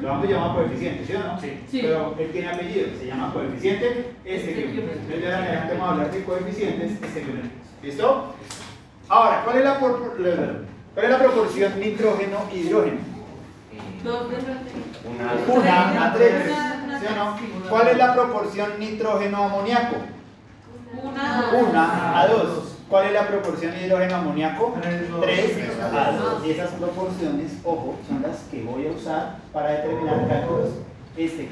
A: Lo vamos a llamar coeficiente, ¿sí o no? Sí. Pero él tiene apellido, se llama coeficiente estequiométrico. Entonces de adelante vamos a hablar de coeficientes estequiométricos. ¿Listo? Ahora, ¿cuál es la, por- cuál es la proporción nitrógeno-hidrógeno?
E: De
A: Una a tres. ¿Sí o no? ¿Cuál es la proporción nitrógeno-amoníaco?
E: Una.
A: Una a dos. ¿Cuál es la proporción hidrógeno-amoníaco?
B: Tres, dos.
A: 3 a 2. Y esas proporciones, ojo, son las que voy a usar para determinar cálculos este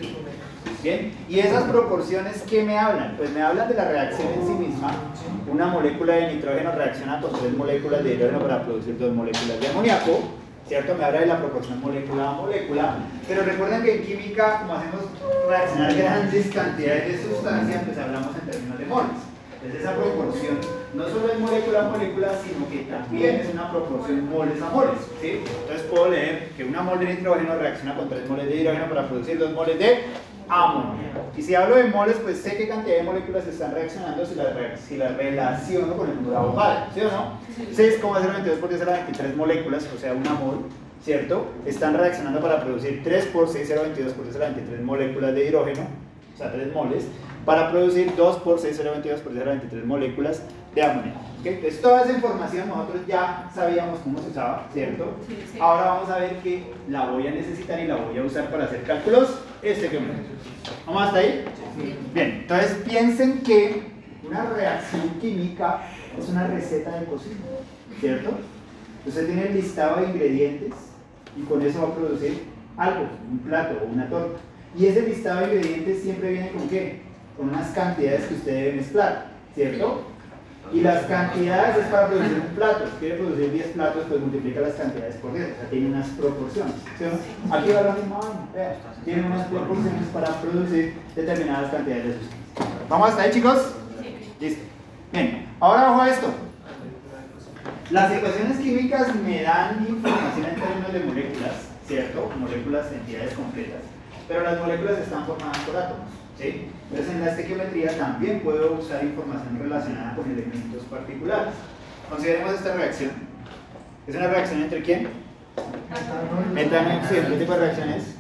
A: Bien, y esas proporciones, ¿qué me hablan? Pues me hablan de la reacción en sí misma. Una molécula de nitrógeno reacciona con tres moléculas de hidrógeno para producir dos moléculas de amoníaco. ¿Cierto? Me habla de la proporción molécula a molécula. Pero recuerden que en química, como hacemos reaccionar grandes cantidades de sustancias, pues hablamos en términos de moles. Entonces esa proporción no solo es molécula a molécula, sino que también es una proporción moles a moles. ¿sí? Entonces puedo leer que una mol de nitrógeno reacciona con 3 moles de hidrógeno para producir 2 moles de amonio. Y si hablo de moles, pues sé qué cantidad de moléculas están reaccionando si las relaciono con el número abogado, ¿sí o no? 6,022 por 10 a la 23 moléculas, o sea, una mol, ¿cierto? Están reaccionando para producir 3 por 6,022 por 10 a la 23 moléculas de hidrógeno, o sea, 3 moles, para producir 2 por 6,022 por 10 a la 23 moléculas de amonio. Entonces, toda esa información nosotros ya sabíamos cómo se usaba, ¿cierto? Ahora vamos a ver que la voy a necesitar y la voy a usar para hacer cálculos este que ¿Vamos hasta ahí? Bien, entonces piensen que una reacción química es una receta de cocina, ¿cierto? Usted tiene el listado de ingredientes y con eso va a producir algo, un plato o una torta. Y ese listado de ingredientes siempre viene con qué? Con unas cantidades que usted debe mezclar, ¿cierto? Y las cantidades es para producir un plato. Si quiere producir 10 platos, pues multiplica las cantidades por 10. O sea, tiene unas proporciones. Aquí va la misma vaina. Tiene unas proporciones para producir determinadas cantidades de sustancias. ¿Vamos hasta ahí, chicos? Listo. Bien, ahora ojo a esto. Las ecuaciones químicas me dan información en términos de moléculas, ¿cierto? Moléculas, entidades completas. Pero las moléculas están formadas por átomos. ¿Sí? Entonces en la estequiometría también puedo usar información relacionada con elementos particulares. Consideremos esta reacción. ¿Es una reacción entre quién? Metano y oxígeno. ¿Qué tipo de reacción es?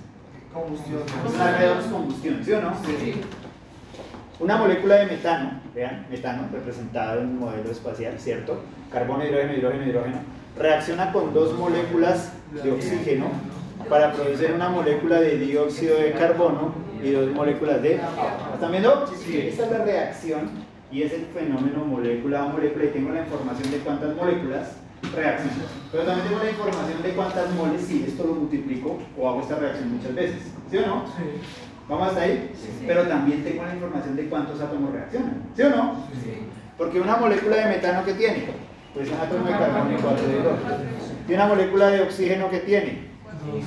G: Combustión.
A: Es una combustión, ¿sí o no? Una molécula de metano, vean, metano representado en un modelo espacial, ¿cierto? Carbono, hidrógeno, hidrógeno, hidrógeno. Reacciona con dos moléculas de oxígeno para producir una molécula de dióxido de carbono y dos moléculas de agua. ¿Están viendo? Sí. Esta es la reacción y es el fenómeno molécula a molécula y tengo la información de cuántas moléculas reaccionan. Pero también tengo la información de cuántas moles si esto lo multiplico o hago esta reacción muchas veces. ¿Sí o no? ¿Vamos hasta ahí? Pero también tengo la información de cuántos átomos reaccionan. ¿Sí o no? Porque una molécula de metano que tiene, pues un átomo de carbono y cuatro de hidrógeno. Y una molécula de oxígeno que tiene,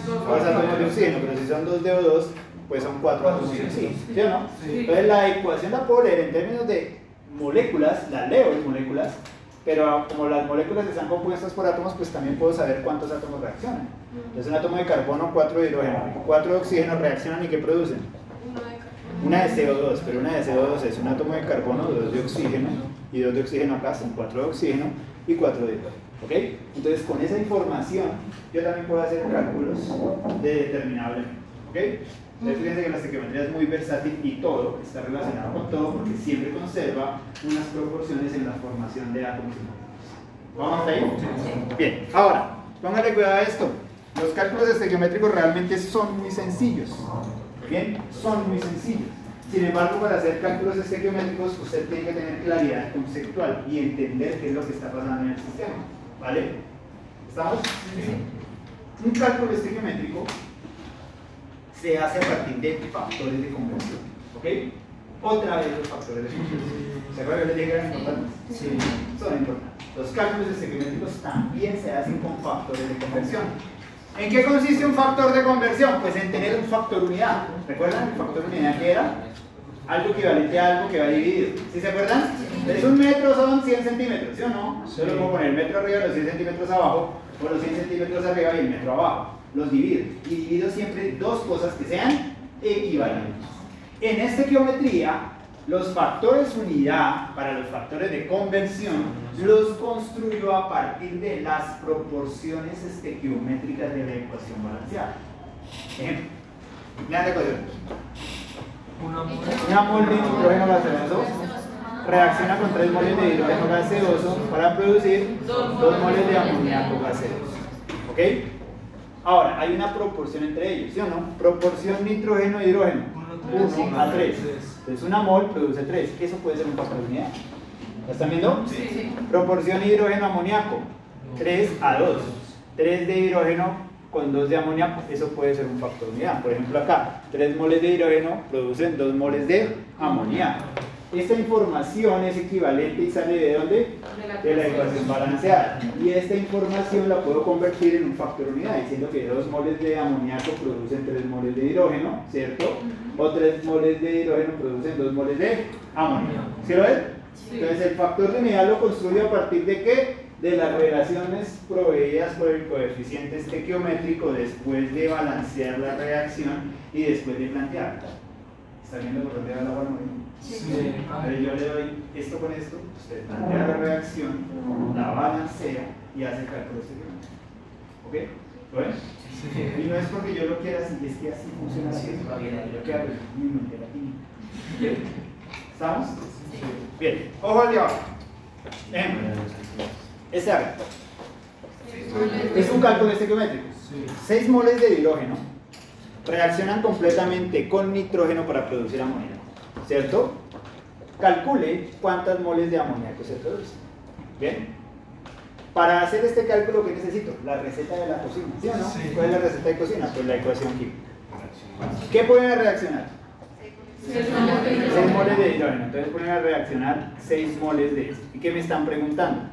A: dos átomos de oxígeno, pero si son dos de O2, pues son cuatro átomos de oxígeno. ¿Sí o no? Entonces la ecuación la puedo leer en términos de moléculas, la leo en moléculas, pero como las moléculas están compuestas por átomos, pues también puedo saber cuántos átomos reaccionan. Entonces un átomo de carbono, cuatro de hidrógeno, cuatro de oxígeno reaccionan y ¿qué producen? Una de CO2, pero una de CO2 es un átomo de carbono, dos de oxígeno, y dos de oxígeno acá son cuatro de oxígeno y cuatro de hidrógeno. ¿Ok? Entonces con esa información yo también puedo hacer cálculos de determinado elemento. ¿Ok? Entonces fíjense que la estequiometría es muy versátil y todo está relacionado con todo porque siempre conserva unas proporciones en la formación de átomos y. ¿Vamos hasta ahí? Bien, ahora, póngale cuidado a esto. Los cálculos estequiométricos realmente son muy sencillos. Bien, son muy sencillos. Sin embargo, para hacer cálculos estequiométricos, usted tiene que tener claridad conceptual y entender qué es lo que está pasando en el sistema. ¿Vale? ¿Estamos? Un cálculo estequiométrico se hace a partir de factores de conversión. ¿Ok? Otra vez los factores de conversión. ¿Se acuerdan que les dije que eran importantes? Sí. Son importantes. Los cálculos estequiométricos también se hacen con factores de conversión. ¿En qué consiste un factor de conversión? Pues en tener un factor unidad. ¿Recuerdan el factor unidad que era? Algo equivalente a algo que va dividido. ¿Sí se acuerdan? Es un metro son 100 centímetros, ¿sí o no? Yo lo puedo poner el metro arriba y los 100 centímetros abajo, o los 100 centímetros arriba y el metro abajo. Los divido. Y divido siempre dos cosas que sean equivalentes. En esta geometría, Los factores unidad para los factores de conversión los construyo a partir de las proporciones estequiométricas de la ecuación balanceada. Ejemplo, vean la ecuación. Una mol de nitrógeno gaseoso reacciona con 3 moles de hidrógeno gaseoso para producir 2 moles de amoníaco gaseoso. ¿Ok? Ahora, hay una proporción entre ellos, ¿sí o no? Proporción nitrógeno-hidrógeno. 1 a 3. Entonces una mol produce 3. Eso puede ser un factor de unidad. ¿Lo están viendo? Sí. Proporción hidrógeno-amoníaco. 3 a 2. 3 de hidrógeno con 2 de amoníaco, eso puede ser un factor de unidad. Por ejemplo acá, 3 moles de hidrógeno producen 2 moles de amoníaco. Esta información es equivalente y sale de dónde? De la ecuación balanceada. Y esta información la puedo convertir en un factor unidad, diciendo que 2 moles de amoníaco producen 3 moles de hidrógeno, ¿cierto? O 3 moles de hidrógeno producen 2 moles de amoníaco. ¿Sí lo ven? Entonces el factor de unidad lo construyo a partir de qué? De las relaciones proveídas por el coeficiente estequiométrico después de balancear la reacción y después de plantearla. ¿Está viendo por dónde va la agua? Sí. Pero yo le doy esto con esto, usted plantea la reacción, la balancea y hace el cálculo estequiométrico. ¿Ok? ¿Lo ven? Sí. Y no es porque yo lo quiera así, es que así funciona así. Yo quiero mismo de la. ¿Estamos? Sí. Bien, ojo al diablo. Ejemplo. Ese hábito. Es un cálculo estequiométrico. 6 moles de hidrógeno reaccionan completamente con nitrógeno para producir amoníaco. ¿Cierto? Calcule cuántas moles de amoníaco se producen. ¿Bien? Para hacer este cálculo, ¿qué necesito? La receta de la cocina. ¿Sí o no? ¿Cuál es la receta de cocina? Pues la ecuación química. ¿Qué pueden reaccionar? 6 moles de hidrógeno. Entonces pueden a reaccionar 6 moles de esto. ¿Y qué me están preguntando?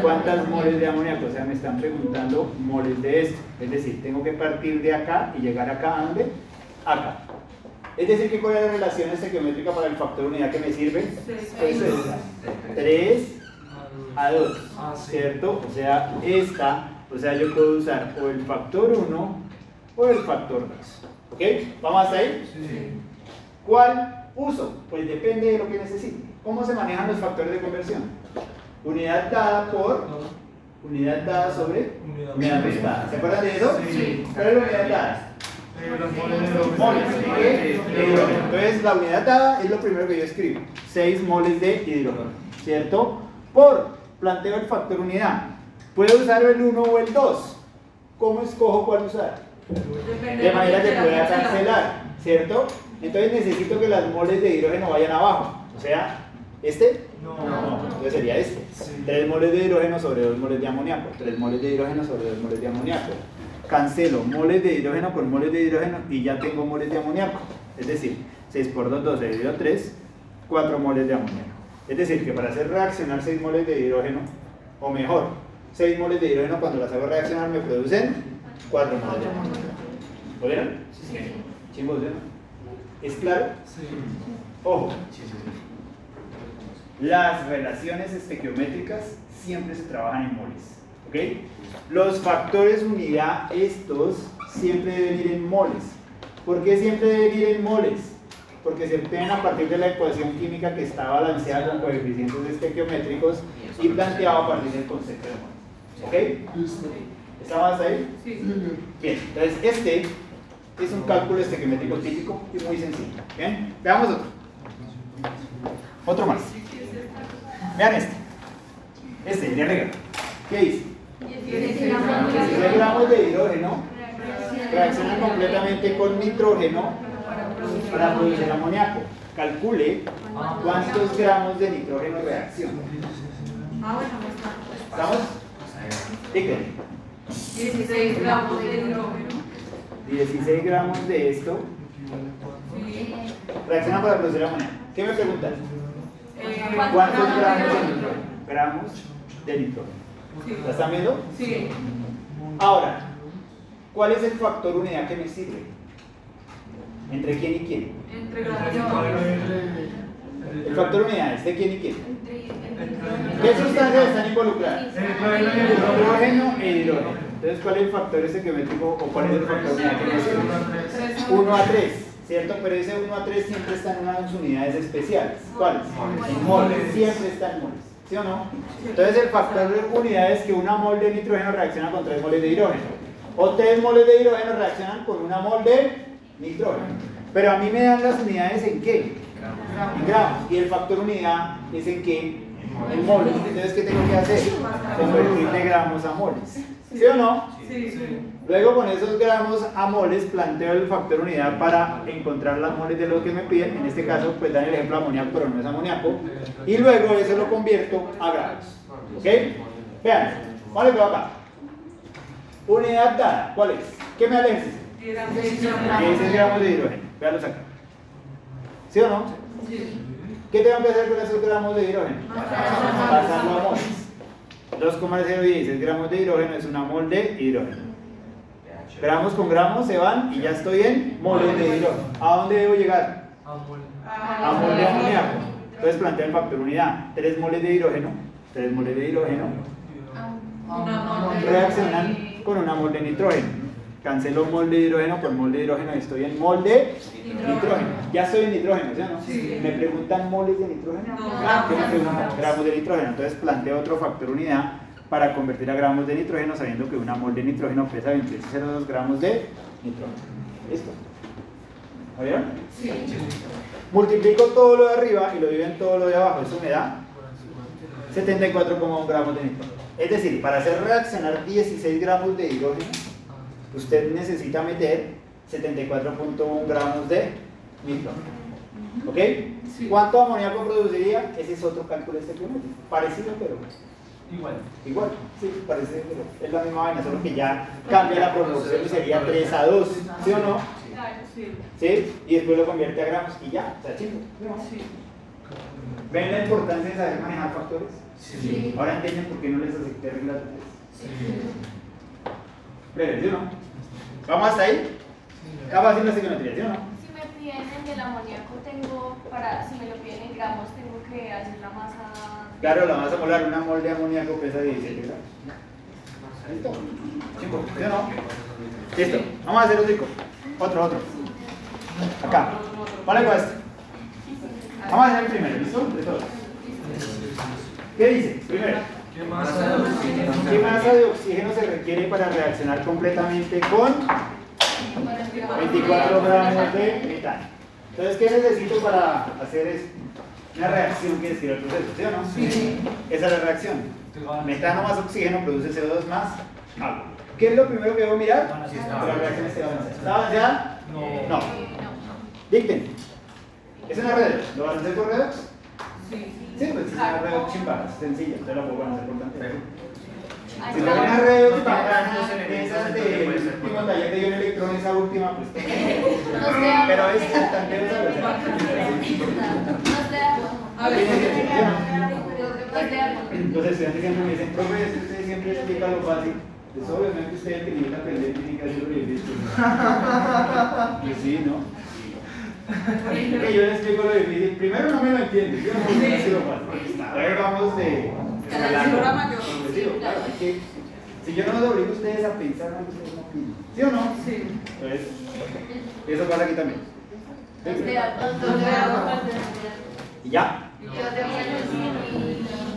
A: ¿Cuántas moles de amoníaco? O sea, me están preguntando moles de esto. Es decir, tengo que partir de acá y llegar acá, ¿a dónde? Acá. Es decir, ¿qué cuál es la relación estequiométrica para el factor unidad que me sirve? Pues 3 a 2, ¿cierto? O sea, esta, o sea, yo puedo usar o el factor 1 o el factor 2. ¿Ok? ¿Vamos hasta ahí? Sí. ¿Cuál uso? Pues depende de lo que necesite. ¿Cómo se manejan los factores de conversión? Unidad dada por unidad dada sobre unidad restada. ¿Se acuerdan de eso? Sí. ¿Cuál es la unidad dada? Entonces la unidad dada es lo primero que yo escribo. 6 moles de hidrógeno. ¿Cierto? Por planteo el factor unidad. ¿Puedo usar el 1 o el 2? ¿Cómo escojo cuál usar? De manera que pueda cancelar, ¿cierto? Entonces necesito que las moles de hidrógeno vayan abajo. O sea, ¿este? No. Entonces sería este. 3 moles de hidrógeno sobre 2 moles de amoníaco. 3 moles de hidrógeno sobre 2 moles de amoníaco. Cancelo moles de hidrógeno por moles de hidrógeno y ya tengo moles de amoníaco. Es decir, 6 por 2, 12 dividido 3, 4 moles de amoníaco. Es decir, que para hacer reaccionar 6 moles de hidrógeno, o mejor, 6 moles de hidrógeno cuando las hago reaccionar me producen 4 moles de amoníaco. ¿Lo vieron? Sí. ¿Chimbos, ¿Es claro? Sí. Ojo. Las relaciones estequiométricas siempre se trabajan en moles. Los factores unidad, estos, siempre deben ir en moles. ¿Por qué siempre deben ir en moles? Porque se obtienen a partir de la ecuación química que está balanceada con coeficientes estequiométricos y planteado a partir del concepto de moles. ¿Ok? ¿Estamos ahí? Sí. Bien, entonces este es un cálculo estequiométrico típico y muy sencillo. Bien, veamos otro. Otro más. Vean este. Este, de arriba. ¿Qué dice? 16 gramos de hidrógeno reacciona completamente con nitrógeno para producir amoníaco. Calcule cuántos gramos de nitrógeno reacciona. ¿Estamos? Díganme.
E: 16 gramos de hidrógeno.
A: 16 gramos de esto reacciona para producir amoníaco. ¿Qué me preguntan? ¿Cuántos gramos de nitrógeno? Gramos de nitrógeno. ¿La están viendo?
E: Sí.
A: Ahora, ¿cuál es el factor unidad que me sirve? ¿Entre quién y quién?
E: Entre
A: El factor unidad es de quién y quién. ¿Qué sustancias están involucradas? Hidrógeno e hidrógeno. Entonces, ¿cuál es el factor ese que me digo o cuál es el factor unidad que me sirve? 1 a 3. ¿cierto? Pero ese 1 a 3 siempre está en unas unidades especiales. ¿Cuáles? En moles, siempre está en moles. ¿Sí o no? Entonces el factor de unidades que una mol de nitrógeno reacciona con 3 moles de hidrógeno. O 3 moles de hidrógeno reaccionan con una mol de nitrógeno. Pero a mí me dan las unidades en qué? En gramos. Y el factor unidad es en qué? En moles. Entonces, ¿qué tengo que hacer? Convertir de gramos a moles. ¿Sí o no? Luego con esos gramos a moles planteo el factor unidad para encontrar las moles de lo que me piden. En este caso, pues dan el ejemplo amoníaco, pero no es amoníaco. Y luego eso lo convierto a gramos. ¿Ok? Vean, ¿cuál es acá? Unidad dada, ¿cuál es? ¿Qué me da el ejercicio? 16 gramos de hidrógeno. Veanlos acá. ¿Sí o no? ¿Qué tengo que hacer con esos gramos de hidrógeno? Pasarlo a moles. 2,016 gramos de hidrógeno es una mol de hidrógeno. Gramos con gramos se van y ya estoy en moles de hidrógeno. ¿A dónde debo llegar? A mol de amoníaco. Entonces plantea el factor unidad. 3 moles de hidrógeno. 3 moles de hidrógeno reaccionan con una mol de nitrógeno. Cancelo mol de hidrógeno por mol de hidrógeno y estoy en mol de nitrógeno. Ya estoy en nitrógeno, ¿sí o no? ¿Me preguntan moles de nitrógeno? ¿Qué me preguntan? Gramos de nitrógeno. Entonces planteo otro factor unidad para convertir a gramos de nitrógeno sabiendo que una mol de nitrógeno pesa 28,02 gramos de nitrógeno. ¿Listo? ¿Lo vieron? Sí. Multiplico todo lo de arriba y lo divido en todo lo de abajo. Eso me da 74,1 gramos de nitrógeno. Es decir, para hacer reaccionar 16 gramos de hidrógeno, usted necesita meter 74.1 gramos de nitrógeno. ¿Ok? ¿Cuánto amoníaco produciría? Ese es otro cálculo estequiométrico. Parecido, pero
G: Igual.
A: igual. Sí, parece, pero es la misma vaina, solo que ya cambia la proporción y sería 3 a 2. ¿Sí o no? ¿Sí? Y después lo convierte a gramos y ya, o sea, chico. ¿Ven la importancia de saber manejar factores?
G: Sí.
A: Ahora entienden por qué no les acepté reglas de tres. Breve, ¿sí o no? ¿Vamos hasta ahí? Fácil la psicometría, ¿sí o no?
C: Si me piden el amoníaco, tengo para, si me lo piden en gramos, tengo que hacer la masa.
A: Claro, la masa molar, una mol de amoníaco pesa 17 gramos. ¿Listo? Chico, ¿sí o no? Listo, vamos a hacer otro. Otro, otro. Acá. Vale, con este. Vamos a hacer el primero, ¿listo? De todos. ¿Qué dice? Primero.
G: ¿Qué masa de oxígeno?
A: ¿Qué masa de oxígeno se requiere para reaccionar completamente con 24 gramos de metano? Entonces, ¿qué necesito para hacer eso? Una reacción que describe el proceso, ¿sí o no? Sí. Esa es la reacción. Metano más oxígeno produce CO2 más agua. ¿Qué es lo primero que debo mirar?
G: Sí,
A: Que
G: está
A: la reacción esté avanzada. ¿Está avanzada?
G: No.
A: No. Dicten. ¿Es una redox? ¿Lo van a hacer por redox? Sí, pues es una redox chimba, es sencilla, entonces la puedo hacer por cantidad. Si fuera una bacana, de esas del último taller de ion electrón, esa última, pues
C: No
A: Pero es
C: no no sé,
A: Los estudiantes siempre me dicen, profe, es que usted siempre explica lo fácil. Es obviamente usted que necesita aprender tiene que hacerlo bien visto. Pues sí, ¿no? Que yo le explico lo difícil. Primero no me lo entiende, yo no me lo lo fácil. A ver, vamos de.
D: Señora mayor.
A: Progresivo, claro, que- Si yo no los obligo a ustedes a pensar, no ustedes no opinan. ¿Sí o no?
D: Sí.
A: Entonces, eso pasa aquí también. ¿Y ya?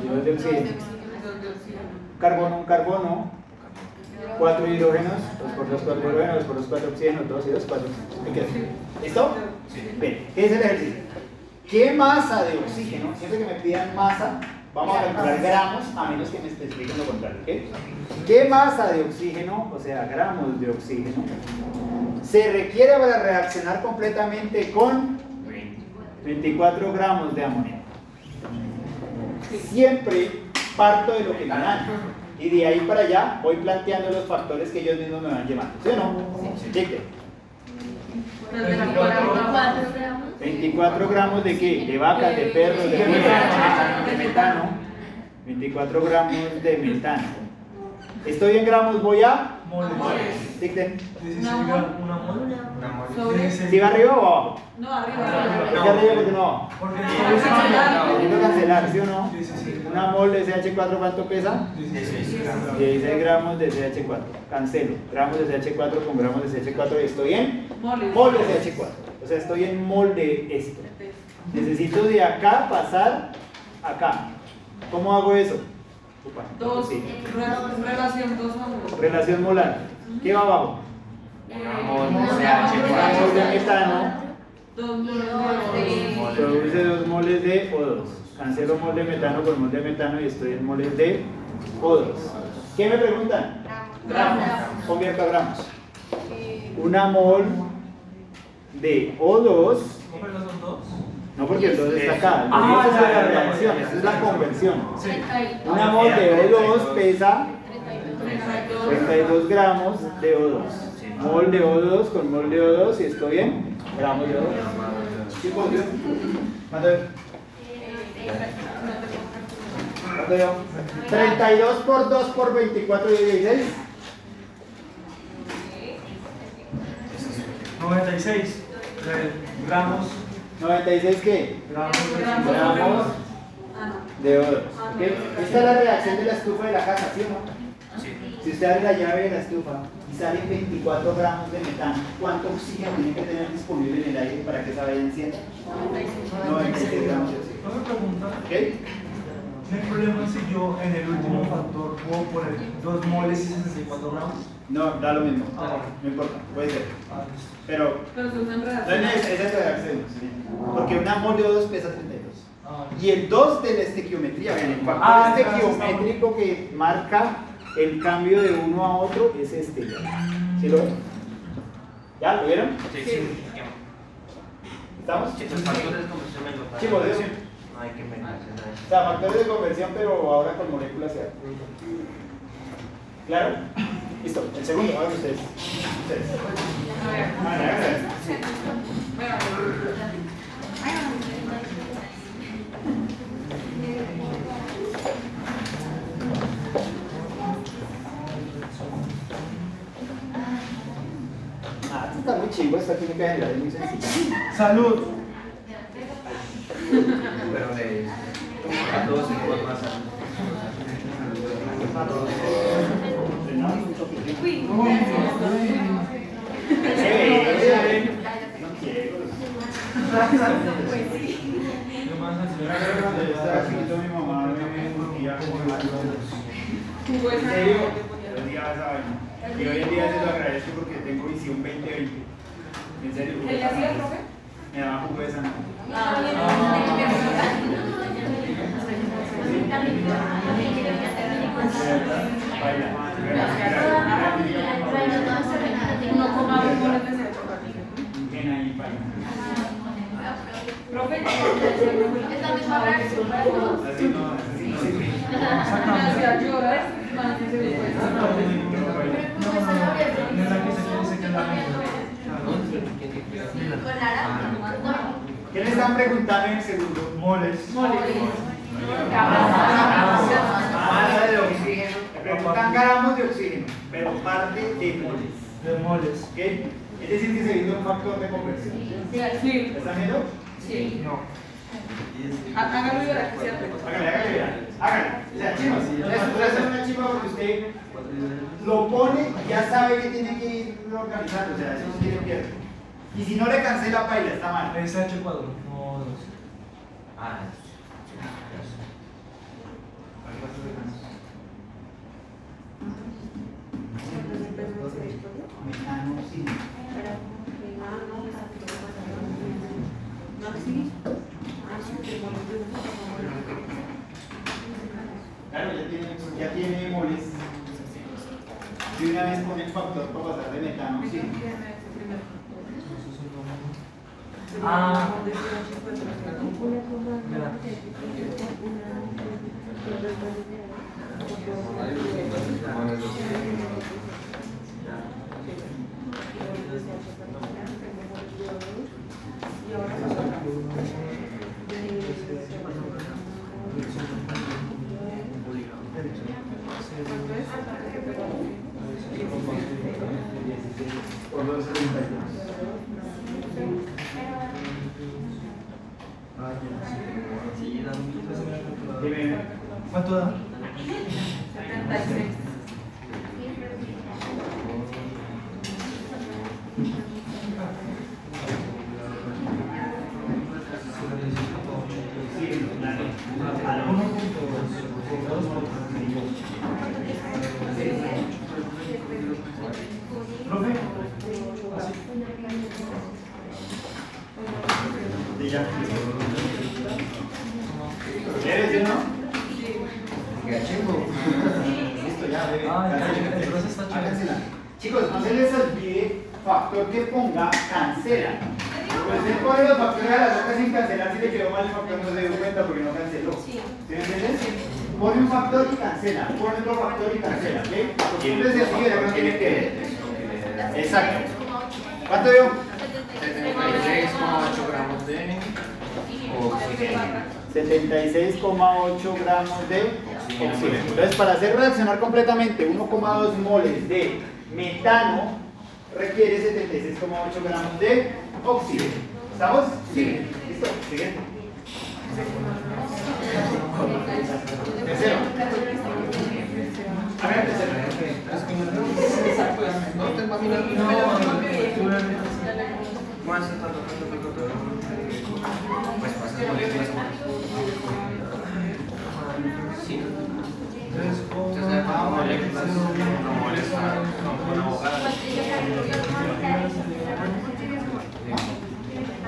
A: Iones de oxígeno. Carbono, un carbono. Cuatro hidrógenos. Dos por dos, cuatro hidrógenos. Dos por dos, cuatro oxígenos. Dos y dos, cuatro. ¿Listo? Bien, ¿qué es el ejercicio? ¿Qué masa de oxígeno? Siempre que me pidan masa, vamos a calcular gramos, a menos que me especifiquen lo contrario. ¿ok? ¿Qué masa de oxígeno, o sea, gramos de oxígeno, se requiere para reaccionar completamente con 24 gramos de amoníaco? Siempre parto de lo que dan. Y de ahí para allá voy planteando los factores que ellos mismos me van llevando. ¿Sí o no? Dicte. 24 gramos de qué? De vacas, de perros, de de metano. 24 gramos de metano. Estoy en gramos, voy a. Dicten.
G: Una mol.
D: Sobre.
A: ¿Si va arriba o abajo?
D: No, arriba.
A: ¿Por qué arriba porque no abajo?
G: Porque
A: Necesito cancelar, ¿sí o no?
G: Sí, sí, sí.
A: Una mol de CH4, ¿cuánto pesa?
G: 16 gramos.
A: 16 gramos de CH4. Cancelo. Gramos de CH4 con gramos de CH4 y estoy en
D: Moles.
A: mol de CH4. O sea, estoy en molde esto. Necesito de acá pasar acá. ¿Cómo hago eso?
D: Dos,
A: sí.
D: relación dos a uno.
A: Relación molar. ¿Qué va abajo? De metano
D: Dos moles de...
A: produce dos moles de O2. Cancelo mol de metano por mol de metano y estoy en moles de O2. ¿Qué me preguntan?
D: Gramos.
A: Convierto a gramos. Una mol de O2
B: ¿Cómo no
A: porque el 2 está acá. El
B: Ah,
A: dos es la
B: ya,
A: esa es la conversión.
B: Sí.
A: Una mol de O2 pesa 32 gramos de O2. Mol de O2 con mol de O2 y estoy en gramos de O2. ¿Qué pongo? ¿Cuánto veo? ¿Cuánto veo? 32 por 2 por 24 y 16.
B: 96 gramos.
A: 96 qué?
B: Gramos.
A: Gramos de O2. ¿ok? Esta es la reacción de la estufa de la casa, ¿sí o no? Si usted abre la llave de la estufa y salen 24 gramos de metano, ¿cuánto oxígeno tiene que tener disponible en el aire para que esa valla encienda? 96 gramos de oxígeno.
B: Una pregunta.
A: ¿Ok?
B: ¿No hay problema si yo en el último factor puedo poner 2 moles y 64 gramos?
A: No, da lo mismo.
B: Ah.
A: No importa, puede ser.
B: Ah.
A: Pero
D: Pero se usan
A: no es ¿sí? porque una mol de O2 pesa 32.
B: Ah,
A: Y el 2 de la estequiometría, vean, el factor
B: Ah,
A: estequiométrico que marca el cambio de uno a otro es este. ¿Sí lo ven? ¿Ya? ¿Lo vieron?
K: Sí, sí.
A: ¿Estamos?
K: Los factores de conversión me lo
A: Sí, por eso.
K: No hay que nada.
A: O sea, factores de conversión, pero ahora con moléculas. ¿Claro? Listo, el segundo, hagan ustedes. Ustedes. Ah, está muy chivo, esta muy sencilla.
B: Salud.
K: Pero de a todos
D: de
A: En. Y hoy en día se lo agradezco porque tengo visión 2020. En serio.
D: ¿Qué le hacía, profe?
A: Me daba jugo de. ¿Qué le están preguntando en el segundo?
B: Moles.
A: Masa de oxígeno. Le preguntan gramos de oxígeno, pero parte de moles.
B: De moles.
A: ¿Ok? Es decir, que se viene un factor de conversión.
D: Sí,
A: ¿Lo están viendo?
D: sí.
B: No.
D: Hágalo y verá que cierto.
A: Hágale, hágale. Hágale. O sea, chivas. Esto es una chiva porque usted lo pone y ya sabe que tiene que ir organizando. O sea, eso no tiene pierde. Y si no le cancela paila, está mal.
B: Es H cuadro. No, dos.
K: Ah,
A: sí. Claro, ya tiene, ya tiene moles. Y una vez pone el factor para pasar de metano, sí.
B: Ah. Mira.
A: Por los 72. Dime,
B: ¿Cuánto da?
D: 76.
A: Y ya. ¿Quieres, sí, no? Listo, ya, bebé.
B: Ah,
A: Cancela.
B: el proceso está chévere.
A: Cancela. Chicos, no se les olvide factor que ponga cancela. Él pone los factores a la boca sin cancelar, si le quedó mal el factor no se dio cuenta porque no canceló. ¿Sí me entiendes? Pone un factor y cancela, pone otro factor y cancela, ¿ok? Siempre se sigue, no tiene que ver. Exacto. ¿Cuánto dio?
F: 76,8 gramos de oxígeno.
A: 76,8 gramos de oxígeno. Entonces, para hacer reaccionar completamente 1,2 moles de metano, requiere 76,8 gramos de oxígeno. ¿Estamos? Sí. ¿Listo? Siguiente. Tercero. A ver, tercero.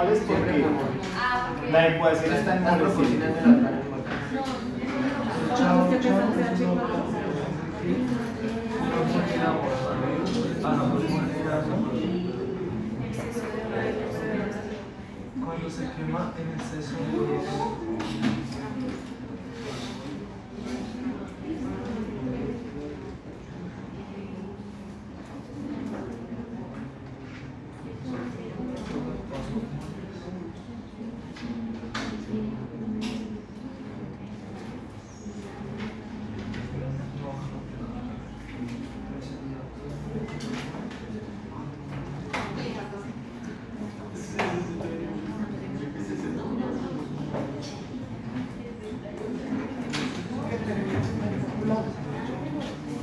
L: moles
A: porque
L: Ah,
A: la ecuación está en moles. siempre.
B: Cuando se quema en exceso de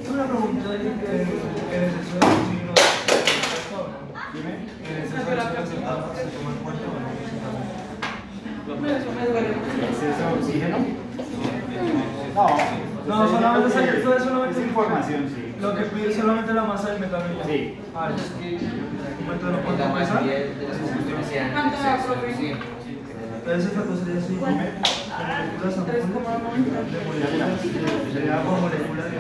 B: Una pregunta en en exceso de oxígeno
A: Dime.
B: en exceso de oxígeno se toma se toma en cuenta o no?
D: Eso me duele.
A: ¿Exceso de oxígeno? No.
B: No, solamente
A: es,
B: se- esto es solamente-
A: es información, sí.
B: Lo que pide solamente la masa del metano y ya.
A: Sí.
B: Ah, es que un metano
F: La
B: cuánto
D: ¿Cuánto da, profe?
B: Entonces esta cosa. Moléculas
D: coma noventa.
B: de moléculas de agua, moléculas de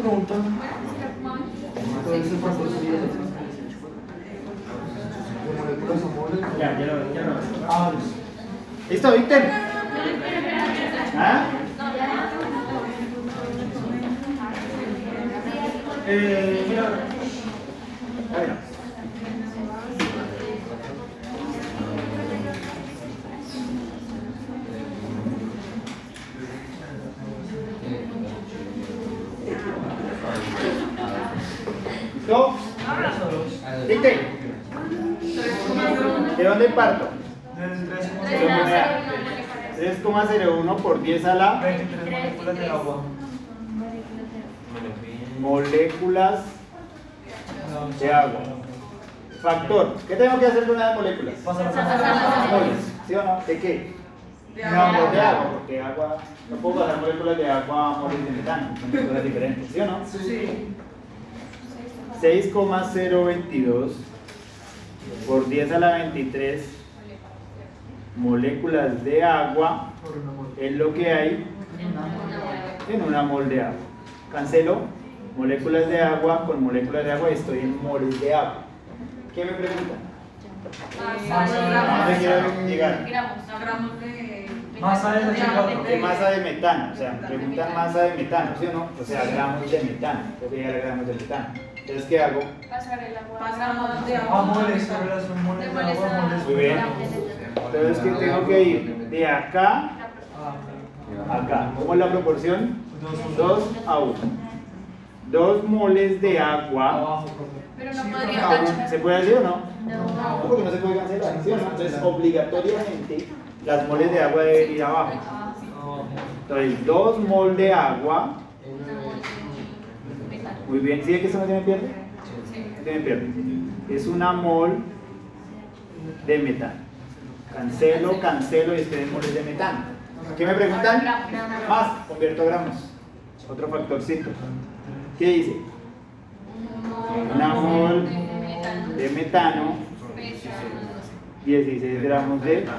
B: pregunta. Entonces, ¿cuánto sería? De moléculas a moles.
A: Ya, ya lo ya lo
B: Ah, listo.
A: ¿Listo, Víctor? ¿Ah?
B: Eh, mira,
A: Bueno. ¿Listo? Víctor. ¿De dónde parto?
B: desde 3,0
A: 3,01 por 10 a la
B: 23 moléculas de agua.
A: moléculas de agua. Factor. ¿Qué tengo que hacer con las moléculas? Moles. ¿Sí o no? ¿De qué? De agua. De agua, porque agua, no puedo pasar moléculas de agua a moles de metano, son cosas diferentes, ¿sí o no?
B: Sí.
A: 6,022 por 10 a la 23 moléculas de agua es lo que hay en una mol de agua. Cancelo moléculas de agua con moléculas de agua y estoy en moles de agua. ¿Qué me preguntan? ¿A dónde quiero llegar?
C: Gramos de...
B: Masa de H4.
A: ¿Qué masa de metano? O sea, me preguntan masa de metano, ¿sí o no? O sea, gramos de metano. Tengo que llegar a gramos de metano. Entonces, ¿qué hago?
C: Pasar el agua. Pasamos de agua.
B: moles, ¿qué relación moles de agua, moles
A: Muy bien. Entonces, ¿qué tengo que ir? De acá a acá. ¿Cómo es la proporción? 2 a 1. 2 moles de agua.
C: Pero no podría.
A: ¿Se puede hacer o no?
C: No.
A: Porque no se puede cancelar. ¿sí? Entonces, obligatoriamente, las moles de agua deben ir abajo. Entonces, 2 mol de agua. Muy bien. ¿Sí ve que esto no tiene pierde? No tiene pierde. Es una mol de metano. Cancelo, cancelo y esperen moles de metano. ¿Qué me preguntan? Más, convierto a gramos. Otro factorcito. ¿Qué dice? Una mol de metano, 16 gramos de metano.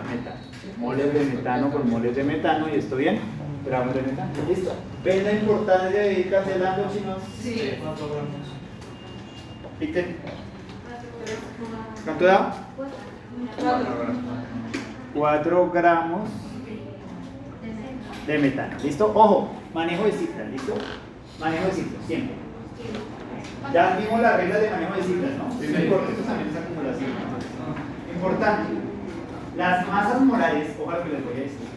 A: Moles de metano con moles de metano, y esto bien, gramos de metano. Listo. ¿Ven la importancia de ir cancelando, chinos?
C: Sí.
A: Piten. ¿Cuánto da? 4 gramos de metano. ¿Listo? Ojo, manejo de cifras, ¿listo? Manejo de cifras, siempre. Ya vimos las reglas de manejo de cifras, ¿no? Primer corte, esto también es acumulación. Importante. Las masas molares, ojalá que les voy a decir,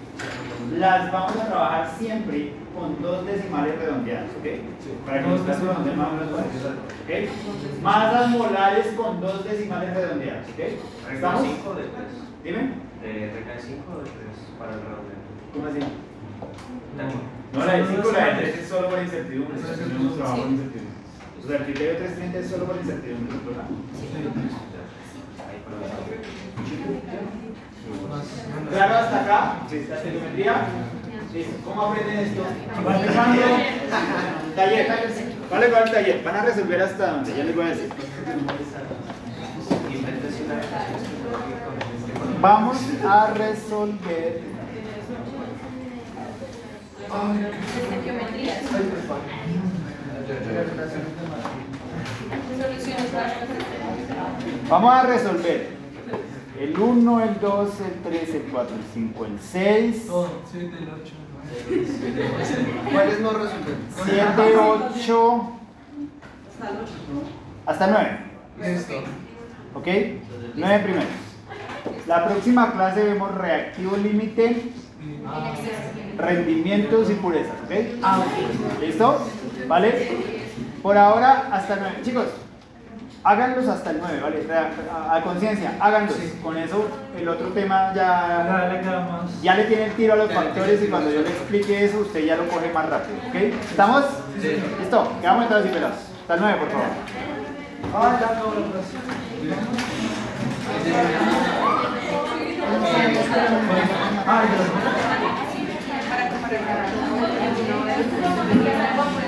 A: las vamos a trabajar siempre con dos decimales redondeadas, ¿ok? Para que los casos redondeados más o menos ¿ok? Masas molares con dos decimales redondeadas, ¿ok? ¿Estamos?
K: 5 de 3.
A: Dime.
K: De recae 5 de 3 para el redondeo.
A: ¿Cómo así? No, la de 5 la de 3 es solo por incertidumbre. nosotros no hemos trabajado con incertidumbre. O sea, el criterio 330 es solo por incertidumbre. ¿no?
K: Ahí para
A: ¿Claro hasta acá? ¿La telemetría? Listo. ¿Cómo aprenden esto? Va empezando. Taller. ¿Vale cuál taller? Van a resolver hasta donde, ya les voy a decir. Vamos a resolver. Vamos a resolver el 1, el 2, el 3, el 4, el 5, el 6,
B: Todo, 7, el 8.
F: ¿Cuáles no resuelven?
A: 7, 8, hasta 9.
B: Listo.
A: ¿Ok? 9 primeros. La próxima clase vemos reactivo límite, rendimientos y purezas. ¿Ok? ¿Listo? ¿Vale? Por ahora, hasta 9. Chicos, háganlos hasta el 9, ¿vale? A, a conciencia, háganlos. Con eso, el otro tema ya,
B: Ya le
A: ya le tiene el tiro a los factores y cuando yo le explique eso, usted ya lo coge más rápido. ¿Ok? ¿Estamos? ¿Listo? Quedamos entrados y pelados. Hasta el 9, por favor.
B: Ah, ya ya.
F: No,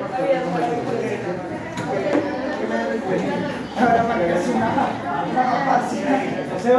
A: Ahora marcas una, una capacidad.